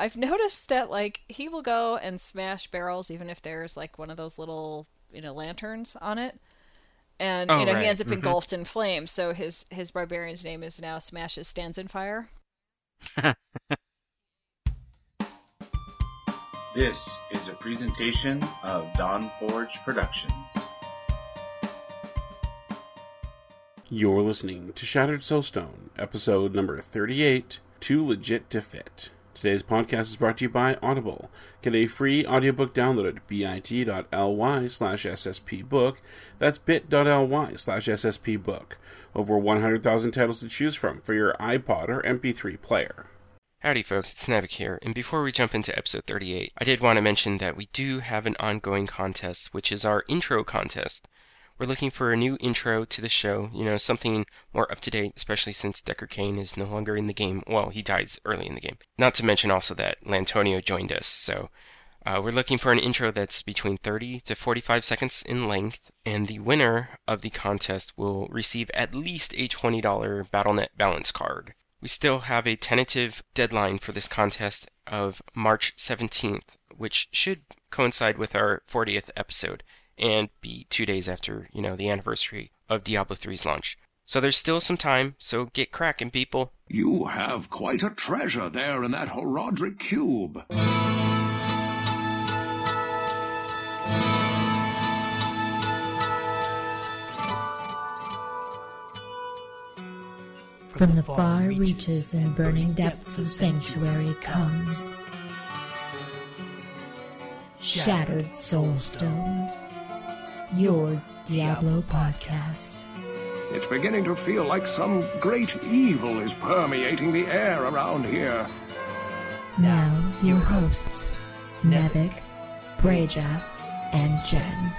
I've noticed that like he will go and smash barrels even if there's like one of those little you know lanterns on it, and Oh, you know right. he ends up Mhm. engulfed in flames. So his his barbarian's name is now Smashes Stands in Fire. This is a presentation of Dawn Forge Productions. You're listening to Shattered Soulstone, episode number 38, Too Legit to Fit. Today's podcast is brought to you by Audible. Get a free audiobook download at bit.ly slash sspbook. That's bit.ly slash sspbook. Over 100,000 titles to choose from for your iPod or MP3 player. Howdy, folks. It's Navik here. And before we jump into episode 38, I did want to mention that we do have an ongoing contest, which is our intro contest. We're looking for a new intro to the show, you know, something more up to date, especially since Deckard Cain is no longer in the game. Well, he dies early in the game. Not to mention also that Lantonio joined us, so uh, we're looking for an intro that's between 30 to 45 seconds in length, and the winner of the contest will receive at least a $20 BattleNet balance card. We still have a tentative deadline for this contest of March 17th, which should coincide with our 40th episode and be two days after, you know, the anniversary of Diablo 3's launch. So there's still some time, so get cracking, people. You have quite a treasure there in that Horadric cube. From the far reaches and burning depths of Sanctuary comes Shattered Soulstone, your Diablo podcast. It's beginning to feel like some great evil is permeating the air around here. Now, your hosts, Nevik, Breja, and Jen.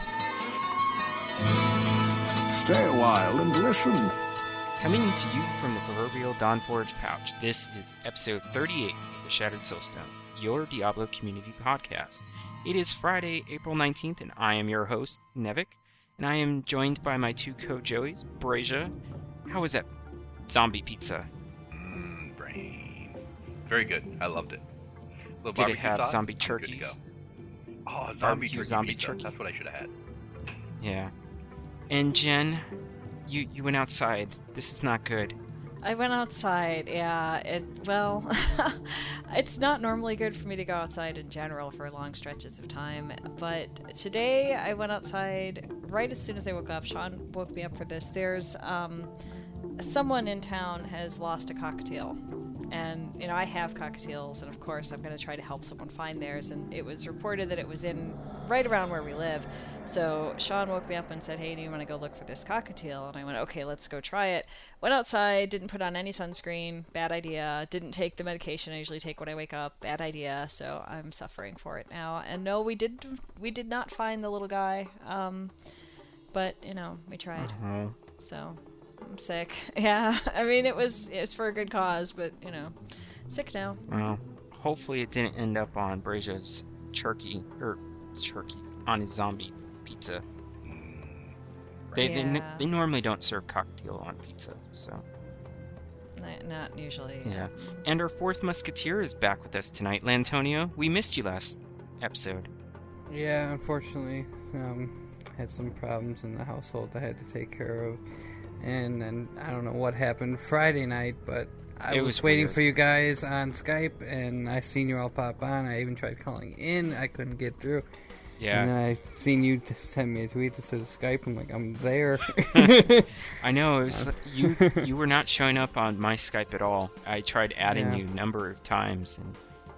Stay a while and listen. Coming to you from the proverbial Dawnforge pouch, this is episode 38 of the Shattered Soulstone, your Diablo community podcast. It is Friday, April 19th, and I am your host, Nevik, and I am joined by my two co-joeys, Brasia. How was that zombie pizza? Mmm, brain. Very good. I loved it. Did it have sauce, zombie I'm good to turkeys? Oh, zombie Barbecue turkey zombie pizza. turkey. That's what I should have had. Yeah. And Jen, you you went outside. This is not good. I went outside. Yeah, it well, it's not normally good for me to go outside in general for long stretches of time, but today I went outside right as soon as I woke up. Sean woke me up for this. There's um someone in town has lost a cockatiel. And you know, I have cockatiels and of course I'm going to try to help someone find theirs and it was reported that it was in right around where we live. So Sean woke me up and said, "Hey, do you want to go look for this cockatiel?" And I went, "Okay, let's go try it." Went outside, didn't put on any sunscreen, bad idea. Didn't take the medication I usually take when I wake up, bad idea. So I'm suffering for it now. And no, we did we did not find the little guy. Um, but you know, we tried. Oh. So I'm sick. Yeah, I mean it was it's for a good cause, but you know, sick now. Well, hopefully it didn't end up on Brazia's turkey or turkey on his zombie pizza. They, they Yeah. they normally don't serve cocktail on pizza, so Not, not usually. yeah. And our fourth musketeer is back with us tonight, Lantonio. We missed you last episode. Yeah, unfortunately, um, had some problems in the household I had to take care of, and then I don't know what happened Friday night, but I was, was waiting weird. for you guys on Skype, and I seen you all pop on. I even tried calling in, I couldn't get through. Yeah. And then I seen you send me a tweet that says Skype. I'm like, I'm there. I know it was you. You were not showing up on my Skype at all. I tried adding Yeah. you a number of times, and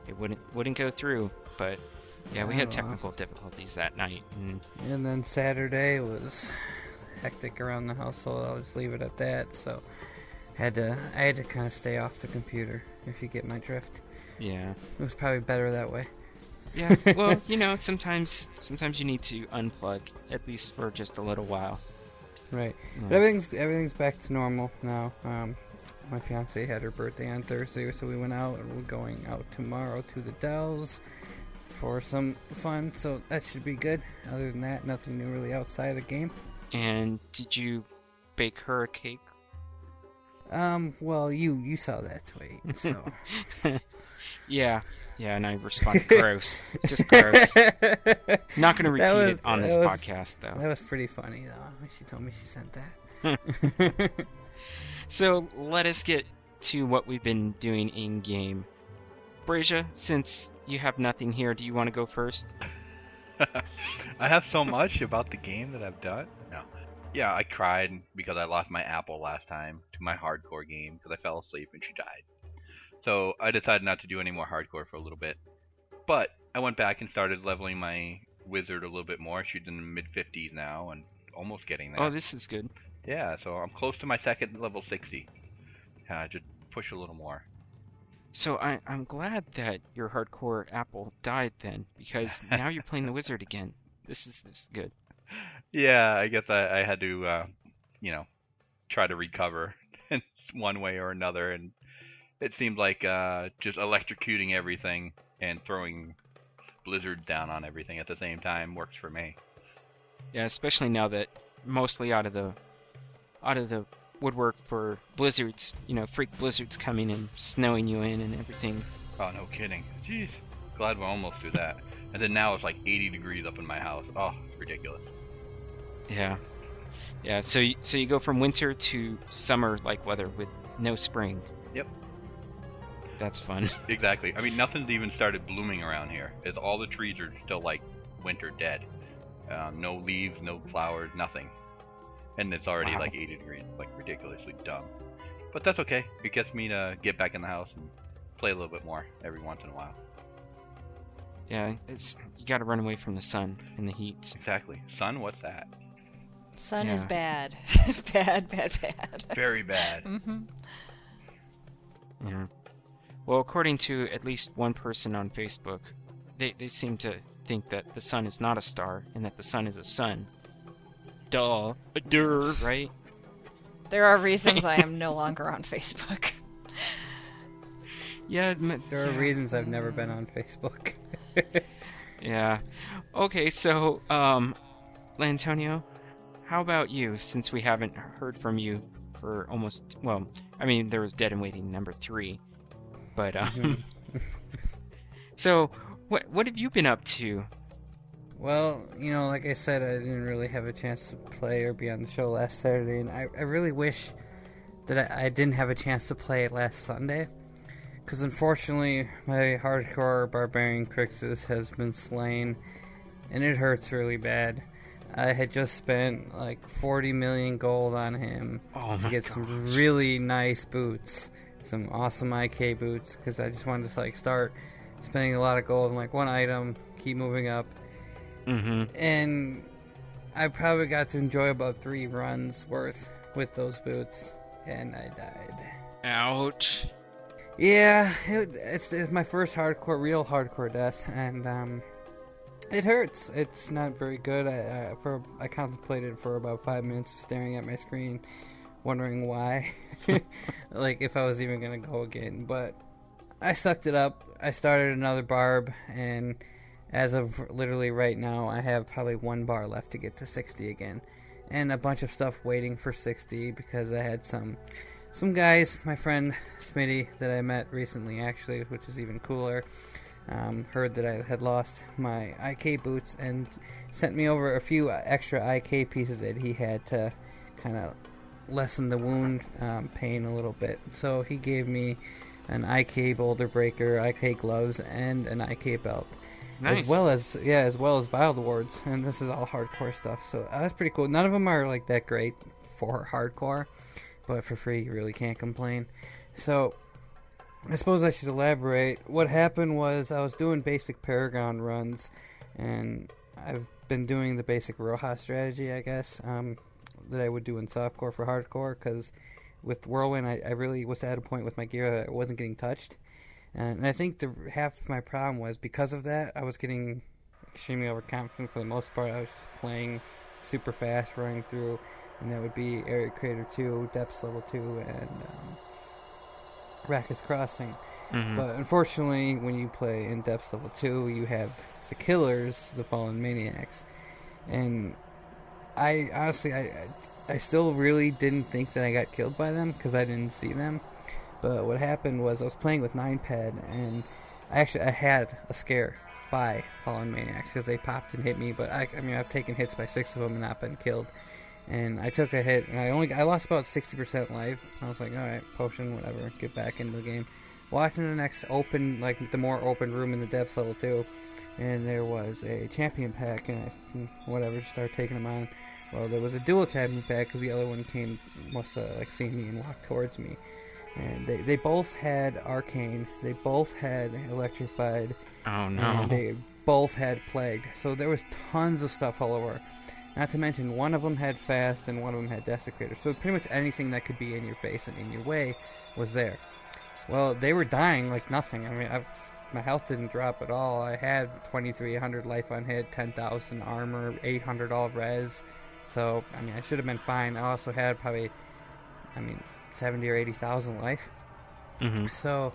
it wouldn't wouldn't go through. But yeah, we had Oh. technical difficulties that night, and and then Saturday was hectic around the household. I'll just leave it at that. So had to, I had to kind of stay off the computer. If you get my drift, yeah. it was probably better that way. Yeah, well, you know, sometimes sometimes you need to unplug at least for just a little while. Right. But everything's everything's back to normal now. Um, my fiance had her birthday on Thursday, so we went out and we're going out tomorrow to the Dells for some fun. So that should be good. Other than that, nothing new really outside the game. And did you bake her a cake? Um, well, you you saw that tweet, so Yeah, Yeah, and I responded, gross. Just gross. Not going to repeat was- it on this was- podcast, though. That was pretty funny though. when She told me she sent that. So let us get to what we've been doing in game. Brazia, since you have nothing here, do you want to go first? I have so much about the game that I've done. Yeah, I cried because I lost my apple last time to my hardcore game because I fell asleep and she died. So I decided not to do any more hardcore for a little bit. But I went back and started leveling my wizard a little bit more. She's in the mid 50s now and almost getting there. Oh, this is good. Yeah, so I'm close to my second level 60. Uh, just push a little more. So I, I'm glad that your hardcore apple died then, because now you're playing the wizard again. This is this is good. Yeah, I guess I, I had to, uh, you know, try to recover in one way or another, and it seemed like uh, just electrocuting everything and throwing blizzards down on everything at the same time works for me. Yeah, especially now that mostly out of the out of the woodwork for blizzards, you know, freak blizzards coming and snowing you in and everything. Oh, no kidding. Jeez. Glad we're almost through that. And then now it's like 80 degrees up in my house. Oh, it's ridiculous. Yeah, yeah. So you, so you go from winter to summer like weather with no spring. Yep. That's fun. Exactly. I mean, nothing's even started blooming around here. It's all the trees are still like winter dead. Uh, no leaves, no flowers, nothing. And it's already Wow. like 80 degrees, like ridiculously dumb. But that's okay. It gets me to get back in the house and play a little bit more every once in a while. Yeah, it's you got to run away from the sun and the heat. Exactly. Sun, what's that? Sun is bad. bad, bad, bad. Very bad. mm-hmm. Yeah. Well, according to at least one person on Facebook, they they seem to think that the sun is not a star and that the sun is a sun. Duh. A Duh, right? There are reasons I am no longer on Facebook. Yeah. m- There are yeah. reasons I've never been on Facebook. Yeah. Okay, so um Lantonio, how about you since we haven't heard from you for almost well, I mean there was Dead and Waiting number 3. But um So, what what have you been up to? Well, you know, like I said, I didn't really have a chance to play or be on the show last Saturday, and I, I really wish that I, I didn't have a chance to play it last Sunday. Because unfortunately, my hardcore barbarian Crixus has been slain, and it hurts really bad. I had just spent like 40 million gold on him Oh to get some really nice boots, some awesome IK boots, because I just wanted to like start spending a lot of gold on like one item, keep moving up Mhm. and I probably got to enjoy about three runs worth with those boots, and I died. Ouch. Yeah, it, it's, it's my first hardcore, real hardcore death, and um, it hurts. It's not very good. I, I for I contemplated for about five minutes of staring at my screen, wondering why, like if I was even gonna go again. But I sucked it up. I started another barb, and as of literally right now, I have probably one bar left to get to 60 again, and a bunch of stuff waiting for 60 because I had some some guys, my friend Smitty that I met recently, actually, which is even cooler. Um, heard that I had lost my IK boots and sent me over a few extra IK pieces that he had to kind of lessen the wound um, pain a little bit. So he gave me an IK boulder breaker, IK gloves, and an IK belt Nice. as well as yeah, as well as Wild Wards, and this is all hardcore stuff. So uh, that's pretty cool. None of them are like that great for hardcore, but for free, you really can't complain. So I suppose I should elaborate. What happened was I was doing basic Paragon runs, and I've been doing the basic Roja strategy, I guess, um, that I would do in softcore for hardcore. Because with Whirlwind, I, I really was at a point with my gear that I wasn't getting touched. And I think the half of my problem was because of that, I was getting extremely overconfident for the most part. I was just playing super fast, running through, and that would be Arreat Crater 2, Depths Level 2, and um, Rakkis Crossing. Mhm. But unfortunately, when you play in Depths Level 2, you have the killers, the Fallen Maniacs. And I honestly, I, I, I still really didn't think that I got killed by them because I didn't see them. But what happened was I was playing with Ninepad and I actually I had a scare by fallen maniacs because they popped and hit me. But I, I mean, I've taken hits by six of them and not been killed. And I took a hit and I only I lost about sixty percent life. I was like, all right, potion, whatever, get back into the game. Watching the next open, like the more open room in the depths level two, and there was a champion pack, and I, whatever, just started taking them on. Well, there was a dual champion pack because the other one came, must have like seen me and walked towards me, and they they both had arcane, they both had electrified, Oh no. and they both had plague. So there was tons of stuff all over. Not to mention, one of them had fast and one of them had desecrator. So pretty much anything that could be in your face and in your way was there. Well, they were dying like nothing. I mean, I've, my health didn't drop at all. I had 2,300 life on hit, 10,000 armor, 800 all res. So, I mean, I should have been fine. I also had probably, I mean, 70 or 80,000 life. hmm So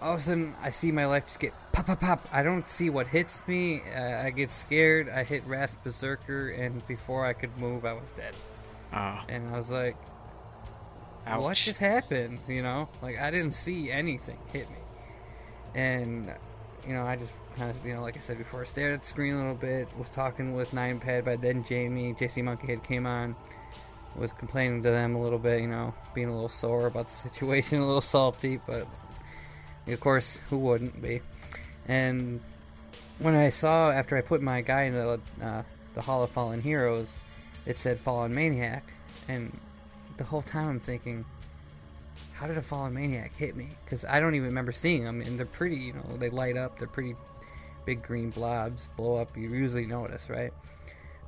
all of a sudden, I see my life just get pop, pop, pop. I don't see what hits me. Uh, I get scared. I hit Rasp Berserker, and before I could move, I was dead. Oh, And I was like, ouch. what just happened? You know, like I didn't see anything hit me. And, you know, I just kind of, you know, like I said before, stared at the screen a little bit, was talking with Ninepad, but then Jamie, JC Monkeyhead came on, was complaining to them a little bit, you know, being a little sore about the situation, a little salty, but of course, who wouldn't be? And when I saw, after I put my guy into uh, the Hall of Fallen Heroes, it said Fallen Maniac, and the whole time I'm thinking, how did a fallen maniac hit me? Because I don't even remember seeing them, and they're pretty, you know, they light up, they're pretty big green blobs, blow up, you usually notice, right?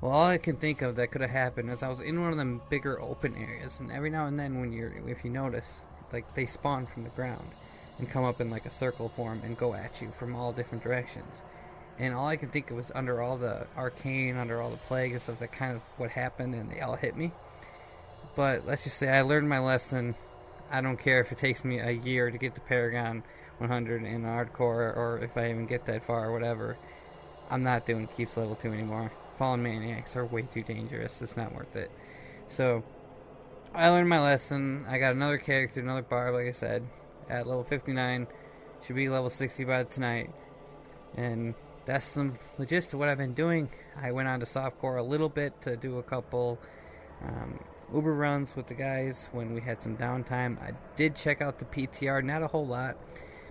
Well, all I can think of that could have happened is I was in one of them bigger open areas, and every now and then, when you're, if you notice, like they spawn from the ground and come up in like a circle form and go at you from all different directions. And all I can think of was under all the arcane, under all the plague and stuff, that kind of what happened, and they all hit me. But let's just say I learned my lesson. I don't care if it takes me a year to get to Paragon 100 in hardcore, or if I even get that far, or whatever. I'm not doing keeps level 2 anymore. Fallen Maniacs are way too dangerous. It's not worth it. So, I learned my lesson. I got another character, another barb, like I said, at level 59. Should be level 60 by tonight. And that's the the gist of what I've been doing. I went on to softcore a little bit to do a couple um, Uber runs with the guys when we had some downtime. I did check out the PTR, not a whole lot,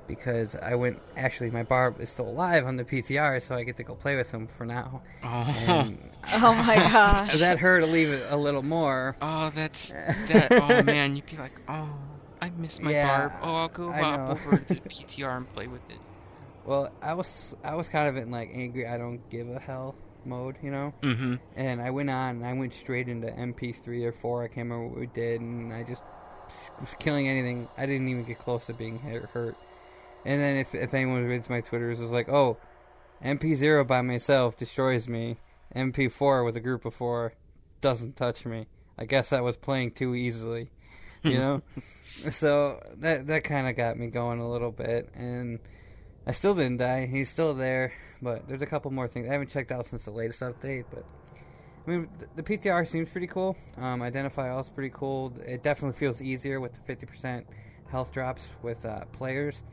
because I went. Actually, my barb is still alive on the PTR, so I get to go play with him for now. Oh, And Oh my gosh. that hurt to leave it a little more. oh, that's that. Oh man, you'd be like, oh, I miss my Yeah, barb. Oh, I'll go I hop over to the PTR and play with it. Well, I was I was kind of in like angry. I don't give a hell mode, you know. Mm-hmm. And I went on and I went straight into MP3 or 4. I can't remember what we did. And I just was killing anything. I didn't even get close to being hurt. And then if, if anyone reads my Twitters, it was like, oh, MP0 by myself destroys me. MP4 with a group of four doesn't touch me. I guess I was playing too easily, you know? so that that kind of got me going a little bit. And I still didn't die. He's still there, but there's a couple more things I haven't checked out since the latest update. But I mean, th- the PTR seems pretty cool. Um, Identify All is pretty cool. It definitely feels easier with the 50% health drops with uh, players.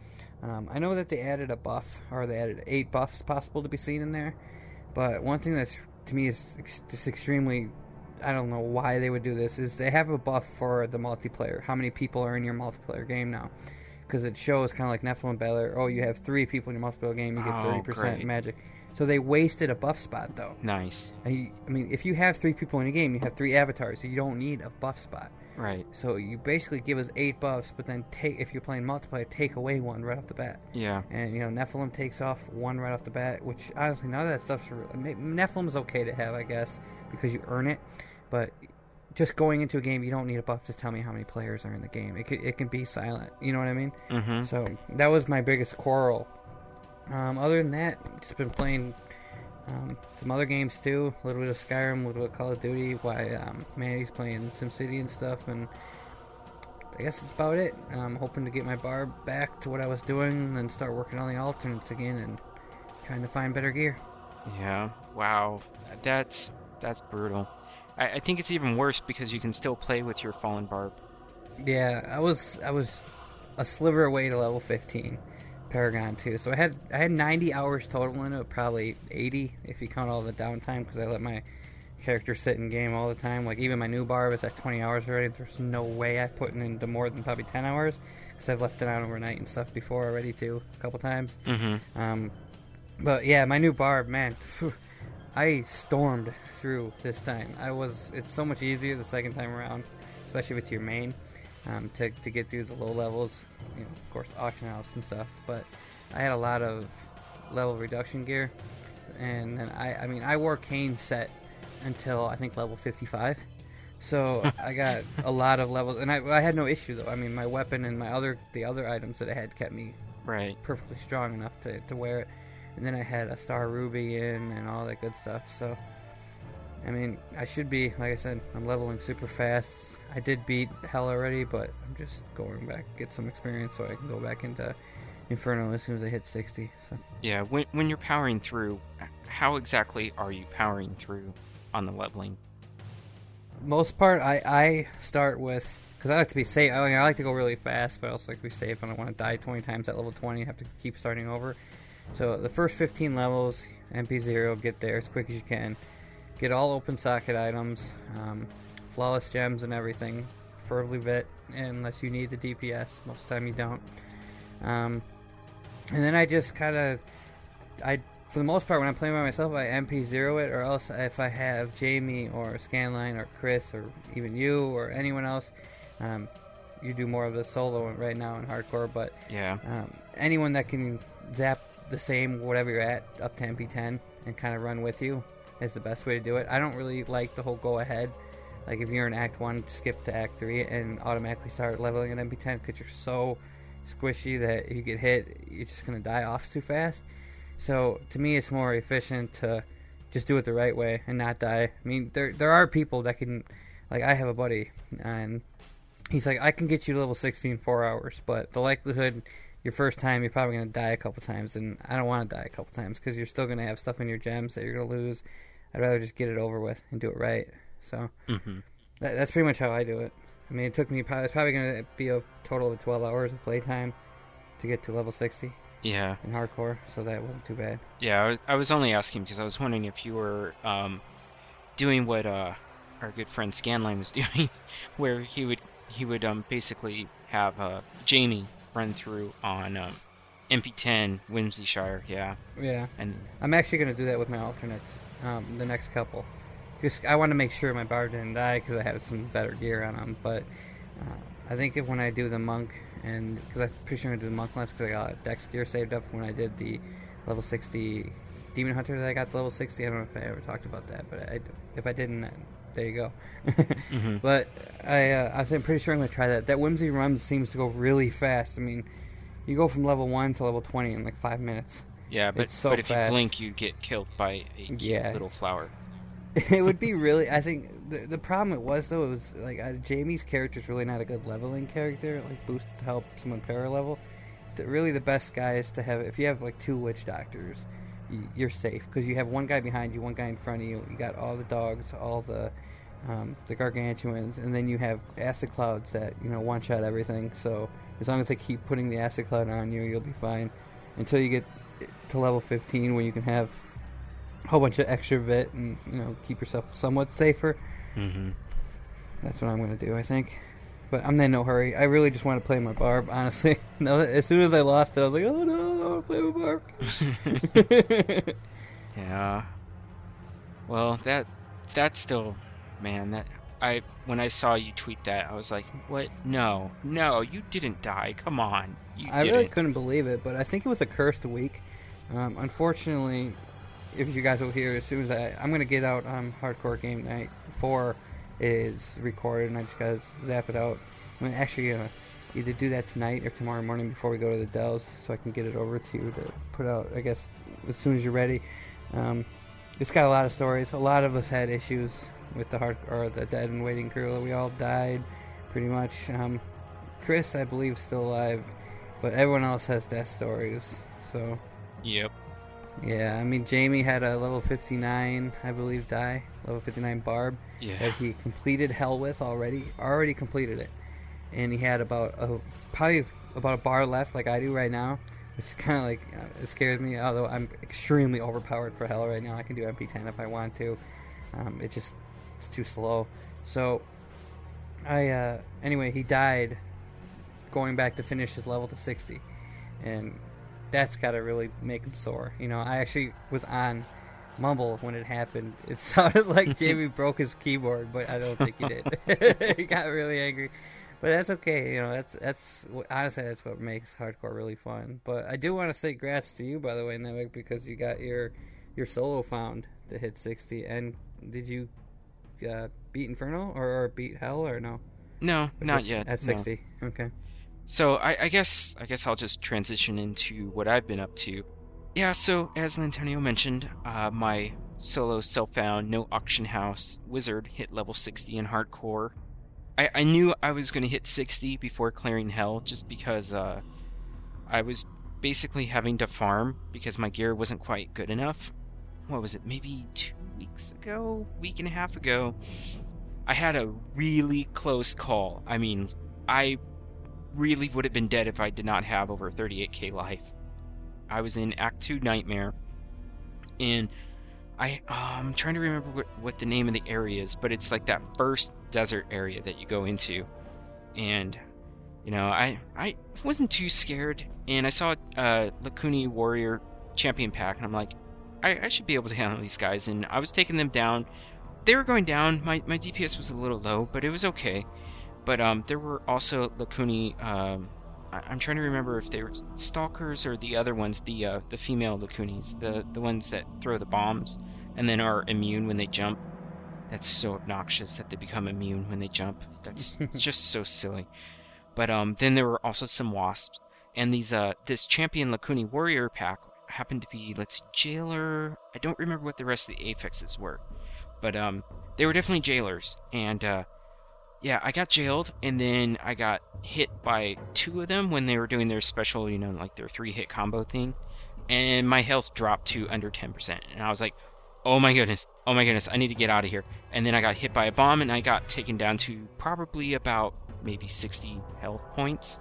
Um, I know that they added a buff, or they added eight buffs possible to be seen in there. But one thing that's to me is ex- just extremely I don't know why they would do this is they have a buff for the multiplayer. How many people are in your multiplayer game now? Because it shows kind of like Nephalem Valor. Oh, you have three people in your multiplayer game, you get Oh, thirty percent magic. So they wasted a buff spot though. Nice. I, I mean, if you have three people in a game, you have three avatars, so you don't need a buff spot. Right. So you basically give us eight buffs, but then take if you're playing multiplayer, take away one right off the bat. Yeah. And you know, Nephalem takes off one right off the bat, which honestly, none of that stuff's. re- Nephalem's okay to have, I guess, because you earn it. But just going into a game, you don't need a buff to tell me how many players are in the game. It can, it can be silent. You know what I mean? Mm-hmm. So that was my biggest quarrel. Um, other than that, just been playing um, some other games too. A little bit of Skyrim, a little bit of Call of Duty. Why um, Manny's playing SimCity and stuff, and I guess that's about it. I'm hoping to get my bar back to what I was doing and start working on the alternates again and trying to find better gear. Yeah. Wow. That's that's brutal. I, I think it's even worse because you can still play with your fallen barb. Yeah, I was I was a sliver away to level 15, Paragon too. So I had I had 90 hours total in it, probably 80 if you count all the downtime because I let my character sit in game all the time. Like even my new bar was at 20 hours already. There's no way I've put into more than probably 10 hours because I've left it on overnight and stuff before already too, a couple times. Mm-hmm. Um, but yeah, my new barb, man, phew, I stormed through this time. I was. It's so much easier the second time around, especially with your main, um, to to get through the low levels. You know, of course, auction house and stuff. But I had a lot of level reduction gear, and then I. I mean, I wore Cain set until I think level 55. So I got a lot of levels, and I, I had no issue though. I mean, my weapon and my other the other items that I had kept me Right. perfectly strong enough to, to wear it. And then I had a Star Ruby in and all that good stuff. So, I mean, I should be, like I said, I'm leveling super fast. I did beat Hell already, but I'm just going back, get some experience so I can go back into Inferno as soon as I hit 60. So, Yeah. When when you're powering through, how exactly are you powering through on the leveling? most part, I, I start with, because I like to be safe. I, I like to go really fast, but I also like to be safe. And I don't want to die 20 times at level 20 and have to keep starting over. So the first 15 levels, MP0, get there as quick as you can. Get all open socket items, um, flawless gems and everything, preferably VIT, unless you need the DPS. Most of the time you don't. Um, and then I just kind of, I for the most part when I'm playing by myself, I MP0 it, or else if I have Jamie or Scanline or Chris or even you or anyone else, um, you do more of the solo right now in hardcore, but Yeah. um, anyone that can zap the same whatever you're at up to MP10 and kind of run with you is the best way to do it. I don't really like the whole go ahead. Like if you're in Act 1, skip to Act 3 and automatically start leveling at MP10 because you're so squishy that you get hit, you're just to die off too fast. So to me, it's more efficient to just do it the right way and not die. I mean, there there are people that can, like I have a buddy, and he's like, I can get you to level 16 in four hours, but the likelihood your first time you're probably gonna die a couple times, and I don't want to die a couple times because you're still gonna have stuff in your gems that you're gonna lose. I'd rather just get it over with and do it right. So Mm-hmm. that, that's pretty much how I do it. I mean, it took me probably it's probably gonna be a total of 12 hours of playtime to get to level 60 Yeah. in hardcore, so that wasn't too bad. Yeah. I was, I was only asking because I was wondering if you were um, doing what uh, our good friend Scanline was doing, where he would he would um, basically have uh, Jamie run through on um, MP10 Whimsyshire. Yeah. Yeah. And I'm actually going to do that with my alternates, um, the next couple. Just I want to make sure my bar didn't die because I have some better gear on them. But uh, I think if when I do the monk, and because I'm pretty sure I'm going do the monk left because I got dex gear saved up when I did the level 60 demon hunter that I got to level 60. I don't know if I ever talked about that, but I, if I didn't, there you go. But I uh, I think pretty sure I'm going to try that. That whimsy run seems to go really fast. I mean, you go from level one to level 20 in like five minutes. Yeah, but so but if fast. you blink, you get killed by a Yeah. little flower. it would be really. I think the the problem it was though it was like uh, Jamie's character is really not a good leveling character. Like boost to help someone para level. The, really, the best guy is to have if you have like two witch doctors, you, you're safe because you have one guy behind you, one guy in front of you. You got all the dogs, all the um, the gargantuans, and then you have acid clouds that you know one shot everything. So as long as they keep putting the acid cloud on you, you'll be fine until you get to level 15 where you can have a whole bunch of extra vit and you know keep yourself somewhat safer. Mm-hmm. That's what I'm gonna do, I think. But I'm in no hurry. I really just want to play my barb, honestly. no, as soon as I lost it, I was like, oh no, I want to play my barb. Yeah. Well, that that's still, man. That I when I saw you tweet that, I was like, "What? No, no, you didn't die. Come on, you I didn't." really couldn't believe it, but I think it was a cursed week. Um, unfortunately, if you guys will hear, as soon as I, I'm gonna get out um, hardcore game night four is recorded, and I just gotta zap it out. I'm actually gonna either do that tonight or tomorrow morning before we go to the Dells, so I can get it over to you to put out. I guess as soon as you're ready. Um, it's got a lot of stories. A lot of us had issues with the hard or the dead and waiting crew. We all died, pretty much. Um, Chris, I believe, is still alive, but everyone else has death stories. So Yep. yeah, I mean Jamie had a level 59, I believe, die level 59 barb Yeah. that he completed hell with already. Already completed it, and he had about a probably about a bar left, like I do right now. which is kind of like uh, it scares me. Although I'm extremely overpowered for hell right now, I can do MP10 if I want to. Um, it just it's too slow. So I uh, anyway, he died going back to finish his level to 60, and that's got to really make him sore. You know, I actually was on Mumble when it happened. It sounded like Jamie broke his keyboard, but I don't think he did. he got really angry, but that's okay. You know, that's that's honestly that's what makes hardcore really fun. But I do want to say grats to you, by the way, Nemec, because you got your your solo found to hit 60. And did you uh, beat Inferno or, or, beat Hell or no? No, Or not yet. At no. 60. Okay. So I, I guess I guess I'll just transition into what I've been up to. Yeah, so as Lantonio mentioned, uh, my solo self-found no auction house wizard hit level 60 in hardcore. I, I knew I was going to hit 60 before clearing hell, just because uh, I was basically having to farm because my gear wasn't quite good enough. What was it? Maybe two weeks ago, week and a half ago. I had a really close call. I mean, I really would have been dead if I did not have over 38k life. I was in Act 2 Nightmare, and I, uh, I'm trying to remember what, what the name of the area is, but it's like that first desert area that you go into. And, you know, I, I wasn't too scared, and I saw uh, Lacuni Warrior Champion Pack, and I'm like, I, I should be able to handle these guys, and I was taking them down. They were going down. My, my DPS was a little low, but it was okay. But um, there were also Lacuni. Um, I- I'm trying to remember if they were stalkers or the other ones, the uh, the female Lacunis, the the ones that throw the bombs and then are immune when they jump. That's so obnoxious that they become immune when they jump. That's just so silly. But um, then there were also some wasps, and these uh, this champion Lacuni warrior pack happened to be let's see, jailer. I don't remember what the rest of the affixes were, but um, they were definitely jailers, and uh, yeah, I got jailed, and then I got hit by two of them when they were doing their special, you know, like their three hit combo thing, and my health dropped to under 10%. And I was like, oh my goodness, oh my goodness, I need to get out of here. And then I got hit by a bomb, and I got taken down to probably about maybe 60 health points.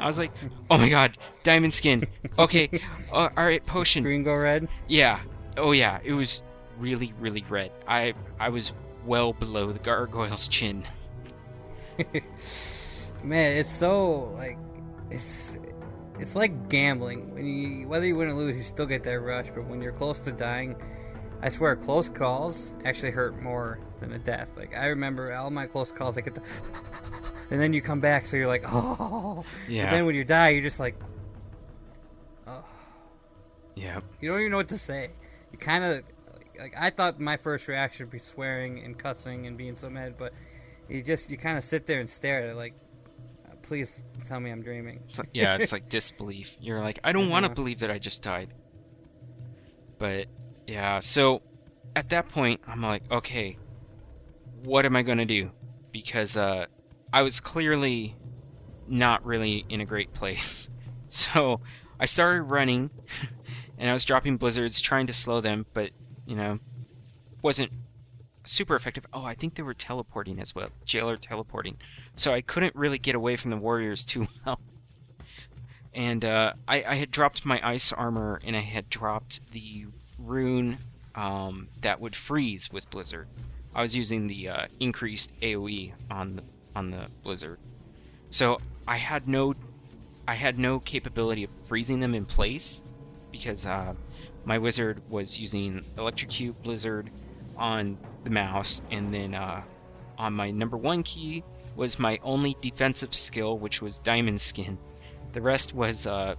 I was like, oh my god, diamond skin. Okay, uh, alright, potion. Green go red? Yeah. Oh yeah, it was really, really red. I I was well below the gargoyle's chin. Man, it's so like it's it's like gambling. When you whether you win or lose, you still get that rush. But when you're close to dying, I swear, close calls actually hurt more than a death. Like I remember all my close calls, I get the, and then you come back, so you're like, oh. Yeah. But then when you die, you're just like, oh. Yeah. you don't even know what to say. You kind of like I thought my first reaction would be swearing and cussing and being so mad, but you just you kind of sit there and stare at it like, please tell me I'm dreaming. It's like, yeah, it's like disbelief. You're like, I don't want to Uh-huh. believe that I just died. But yeah, so at that point, I'm like, okay, what am I gonna do? Because uh, I was clearly not really in a great place. So I started running, and I was dropping blizzards, trying to slow them, but you know, wasn't super effective. Oh, I think they were teleporting as well, jailer teleporting. So I couldn't really get away from the warriors too well and uh, I, I had dropped my ice armor and I had dropped the rune um, that would freeze with blizzard. I was using the uh, increased AOE on the on the blizzard, so I had no I had no capability of freezing them in place because uh, my wizard was using electrocute blizzard on the mouse, and then uh, on my number one key was my only defensive skill, which was diamond skin. The rest was uh,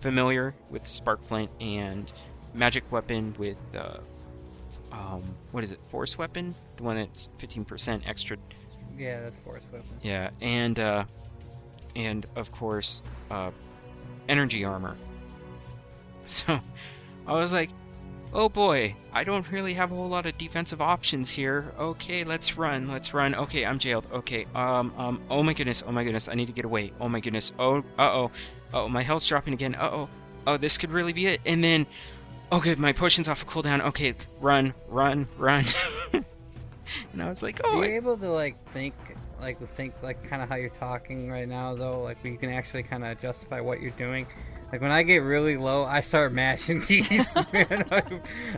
familiar with Sparkflint and magic weapon with uh, um, what is it? Force weapon, the one that's 15% extra. Yeah, that's force weapon. Yeah, and uh, and of course, uh, energy armor. So I was like, oh boy, I don't really have a whole lot of defensive options here. Okay, let's run, let's run. Okay, I'm jailed. Okay, um, um, oh my goodness, oh my goodness, I need to get away. Oh my goodness, oh, uh oh, oh, my health's dropping again. Uh oh, oh, this could really be it. And then, oh good, my potion's off of cooldown. Okay, run, run, run. and I was like, oh, Are you I- able to like think, like think, like kind of how you're talking right now, though? Like, you can actually kind of justify what you're doing. Like when I get really low, I start mashing keys. I,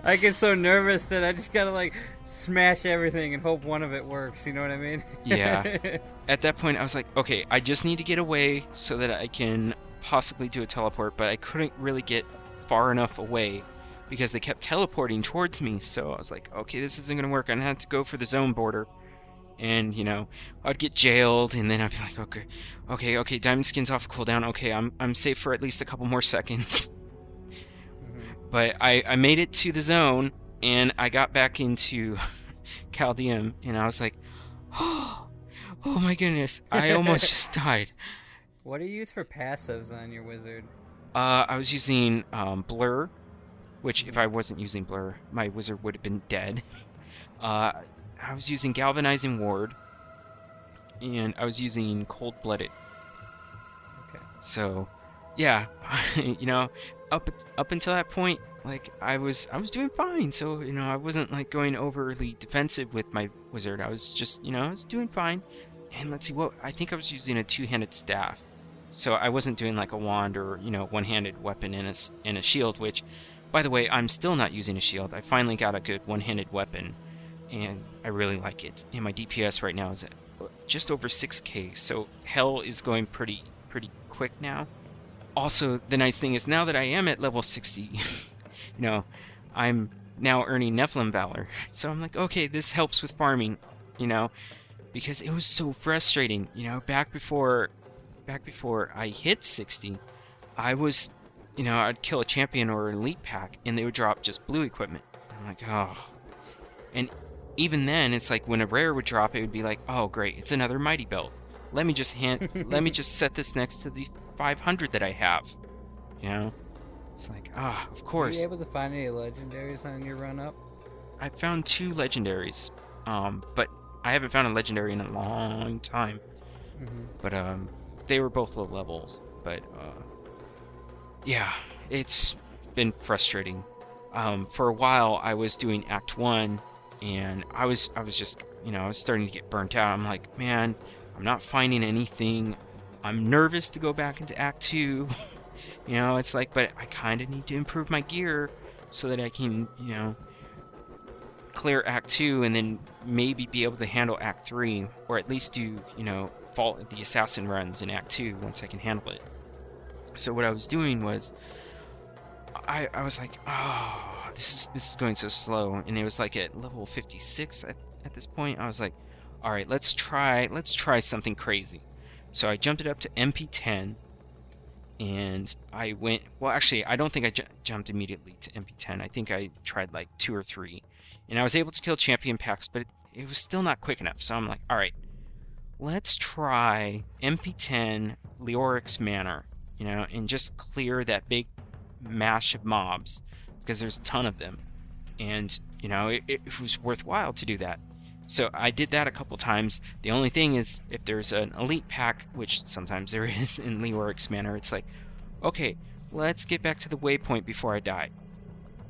I get so nervous that I just gotta like smash everything and hope one of it works. You know what I mean? Yeah. At that point, I was like, okay, I just need to get away so that I can possibly do a teleport, but I couldn't really get far enough away because they kept teleporting towards me. So I was like, okay, this isn't going to work. To have to go for the zone border. And, you know, I'd get jailed, and then I'd be like, okay, okay, okay, Diamond Skin's off cooldown. Okay, I'm, I'm safe for at least a couple more seconds. But I, I made it to the zone, and I got back into Caldeum, and I was like, oh, oh my goodness, I almost just died. What do you use for passives on your wizard? Uh, I was using um, Blur, which if I wasn't using Blur, my wizard would have been dead. Uh, I was using Galvanizing Ward, and I was using Cold Blooded. Okay. So, yeah, you know, up up until that point, like I was I was doing fine. So you know, I wasn't like going overly defensive with my wizard. I was just you know I was doing fine. And let's see what I think I was using a two-handed staff, so I wasn't doing like a wand or you know one-handed weapon in a in a shield. Which, by the way, I'm still not using a shield. I finally got a good one-handed weapon, and I really like it. And my DPS right now is at uh, just over 6k, so hell is going pretty pretty quick now also the nice thing is now that I am at level 60, you know, I'm now earning Nephalem Valor. So I'm like, okay, this helps with farming, you know, because it was so frustrating, you know, back before back before I hit 60, I was, you know, I'd kill a champion or an elite pack and they would drop just blue equipment. I'm like, oh. And even then, it's like when a rare would drop, it would be like, oh, great, it's another mighty belt. Let me just hand, let me just set this next to the 500 that I have. You know, it's like, ah, of Were course. you able to find any legendaries on your run up? I found two legendaries, um, but I haven't found a legendary in a long time. Mm-hmm. But um, they were both low levels. But uh, yeah, it's been frustrating. Um, for a while, I was doing Act One, and I was I was just you know I was starting to get burnt out. I'm like, man, I'm not finding anything. I'm nervous to go back into Act Two. you know, it's like, but I kind of need to improve my gear so that I can you know clear Act Two and then maybe be able to handle Act Three, or at least do you know fault the assassin runs in Act Two once I can handle it. So what I was doing was, I I was like, oh, this is this is going so slow, and it was like at level 56 at, at this point. I was like, all right, let's try let's try something crazy. So I jumped it up to MP10, and I went. Well, actually, I don't think I ju- jumped immediately to MP10. I think I tried like two or three, and I was able to kill champion packs, but it, it was still not quick enough. So I'm like, all right, let's try MP10 Leoric's Manor, you know, and just clear that big mash of mobs because there's a ton of them, and you know, it, it was worthwhile to do that. So I did that a couple times. The only thing is, if there's an elite pack, which sometimes there is in Leoric's Manor, it's like, okay, let's get back to the waypoint before I die,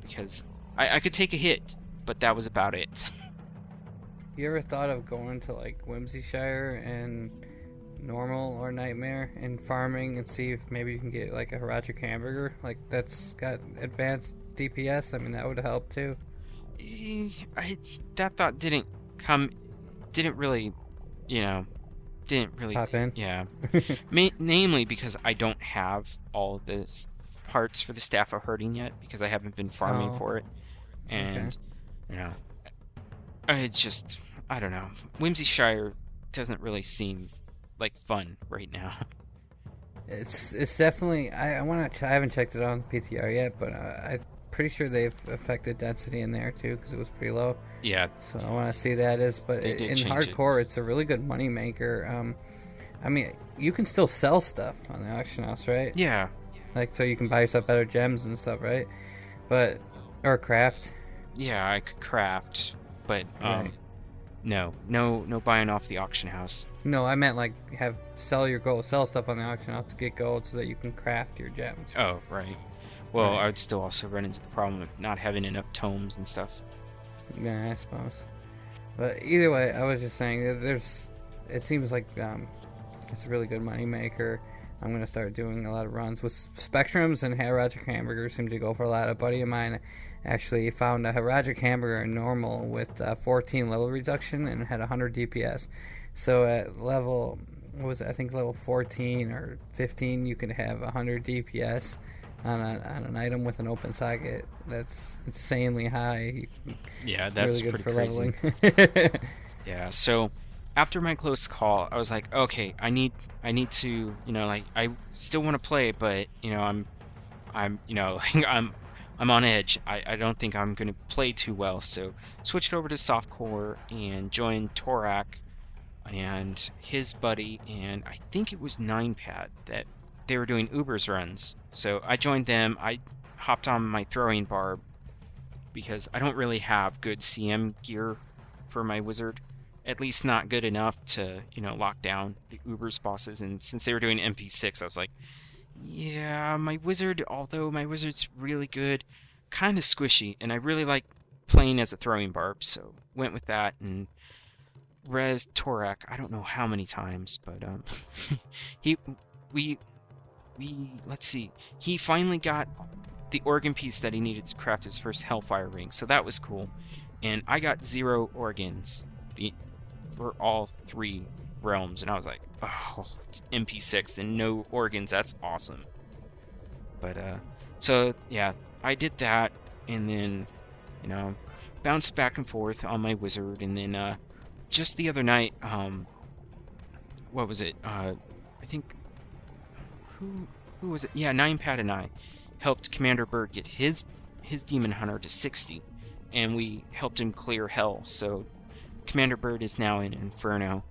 because I, I could take a hit, but that was about it. You ever thought of going to like Whimsyshire and normal or nightmare and farming and see if maybe you can get like a Horadric hamburger? Like that's got advanced DPS. I mean that would help too. I that thought didn't come, didn't really, you know, didn't really Pop in. Yeah, Ma- namely because I don't have all the parts for the staff of herding yet because I haven't been farming Oh. for it, and you know, it's just I don't know. Whimsyshire doesn't really seem like fun right now. It's it's definitely. I, I want to. Ch- I haven't checked it on PTR yet, but uh, I'm pretty sure they've affected density in there too because it was pretty low. yeah, So I want to see that is. But did in change it. hardcore, it's a really good money maker. Um, I mean, you can still sell stuff on the auction house, right? yeah, Like so, you can buy yourself better gems and stuff, right? But or craft. yeah. I could craft, but um, Right. no, no, no buying off the auction house. No, I meant like have sell your gold, sell stuff on the auction house to get gold so that you can craft your gems. Oh, right. Well, Right. I would still also run into the problem of not having enough tomes and stuff. Yeah, I suppose. But either way, I was just saying that there's. It seems like um, it's a really good money maker. I'm gonna start doing a lot of runs with spectrums and Horadric hamburgers. Seem to go for a lot. A buddy of mine actually found a Horadric hamburger in normal with uh, 14 level reduction and had 100 DPS. So at level what was it? I think level 14 or 15, you can have 100 DPS on, a, on an item with an open socket. That's insanely high. Yeah, that's really good pretty for crazy. leveling. Yeah, so after my close call, I was like, okay, I need I need to, you know, like I still want to play, but you know, I'm I'm, you know, like I'm I'm on edge. I, I don't think I'm going to play too well, so switched over to softcore and joined Torak and his buddy and I think it was Ninepad that they were doing Uber's runs. So I joined them. I hopped on my throwing barb because I don't really have good CM gear for my wizard. At least not good enough to, you know, lock down the Uber's bosses. And since they were doing MP6, I was like, yeah, my wizard, although my wizard's really good, kind of squishy, and I really like playing as a throwing barb, so went with that and res Torak. I don't know how many times, but um, he, we, we, let's see, he finally got the organ piece that he needed to craft his first Hellfire ring, so that was cool. And I got zero organs for all three realms, and I was like, oh, it's MP6 and no organs, that's awesome. But, uh, so, yeah, I did that, and then, you know, bounced back and forth on my wizard, and then, uh, just the other night, um, what was it? Uh, I think, who, who was it? Yeah, Ninepad and I helped Commander Bird get his, his Demon Hunter to 60, and we helped him clear Hell, so Commander Bird is now in Inferno,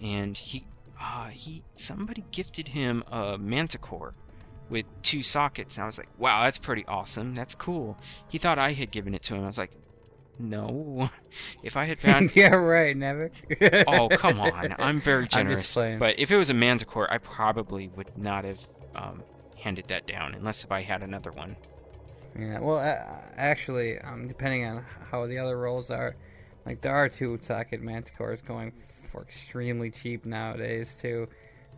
and he, uh, he, somebody gifted him a Manticore with two sockets, and I was like, wow, that's pretty awesome. That's cool. He thought I had given it to him. I was like, no. If I had found, yeah, right. Never. oh come on, I'm very I'm generous. just. But if it was a Manticore, I probably would not have um, handed that down, unless if I had another one. Yeah, well, uh, actually, um, depending on how the other rolls are, like there are two socket manticores going for extremely cheap nowadays too.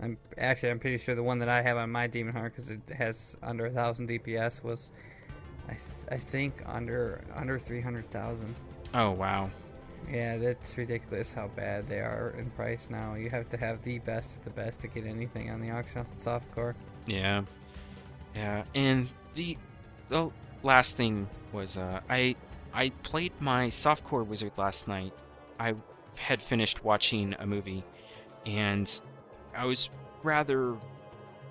I'm actually I'm pretty sure the one that I have on my demon hunter because it has under a thousand DPS was, I th- I think under under three hundred thousand. Oh wow. Yeah, that's ridiculous how bad they are in price now. You have to have the best of the best to get anything on the auction off the softcore. Yeah, yeah. And the the last thing was uh, I I played my softcore wizard last night. I had finished watching a movie, and I was rather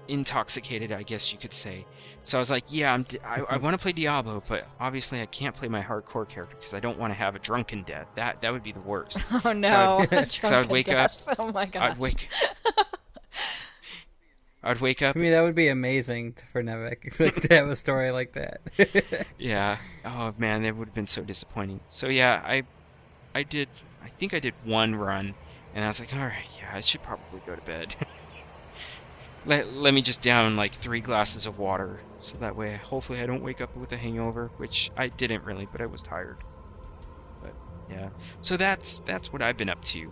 intoxicated, I guess you could say. So I was like, yeah, I'm d- I, I want to play Diablo, but obviously I can't play my hardcore character because I don't want to have a drunken death. That that would be the worst. Oh no! I'd- so I'd wake death. Oh my gosh. I'd wake. I'd wake up. I mean, that would be amazing for Nevek like, to have a story like that. Yeah. Oh man, that would have been so disappointing. So yeah, I, I did. I think I did one run, and I was like, all right, yeah, I should probably go to bed. Let Let me just down like three glasses of water, so that way, hopefully, I don't wake up with a hangover, which I didn't really, but I was tired. But yeah, so that's that's what I've been up to.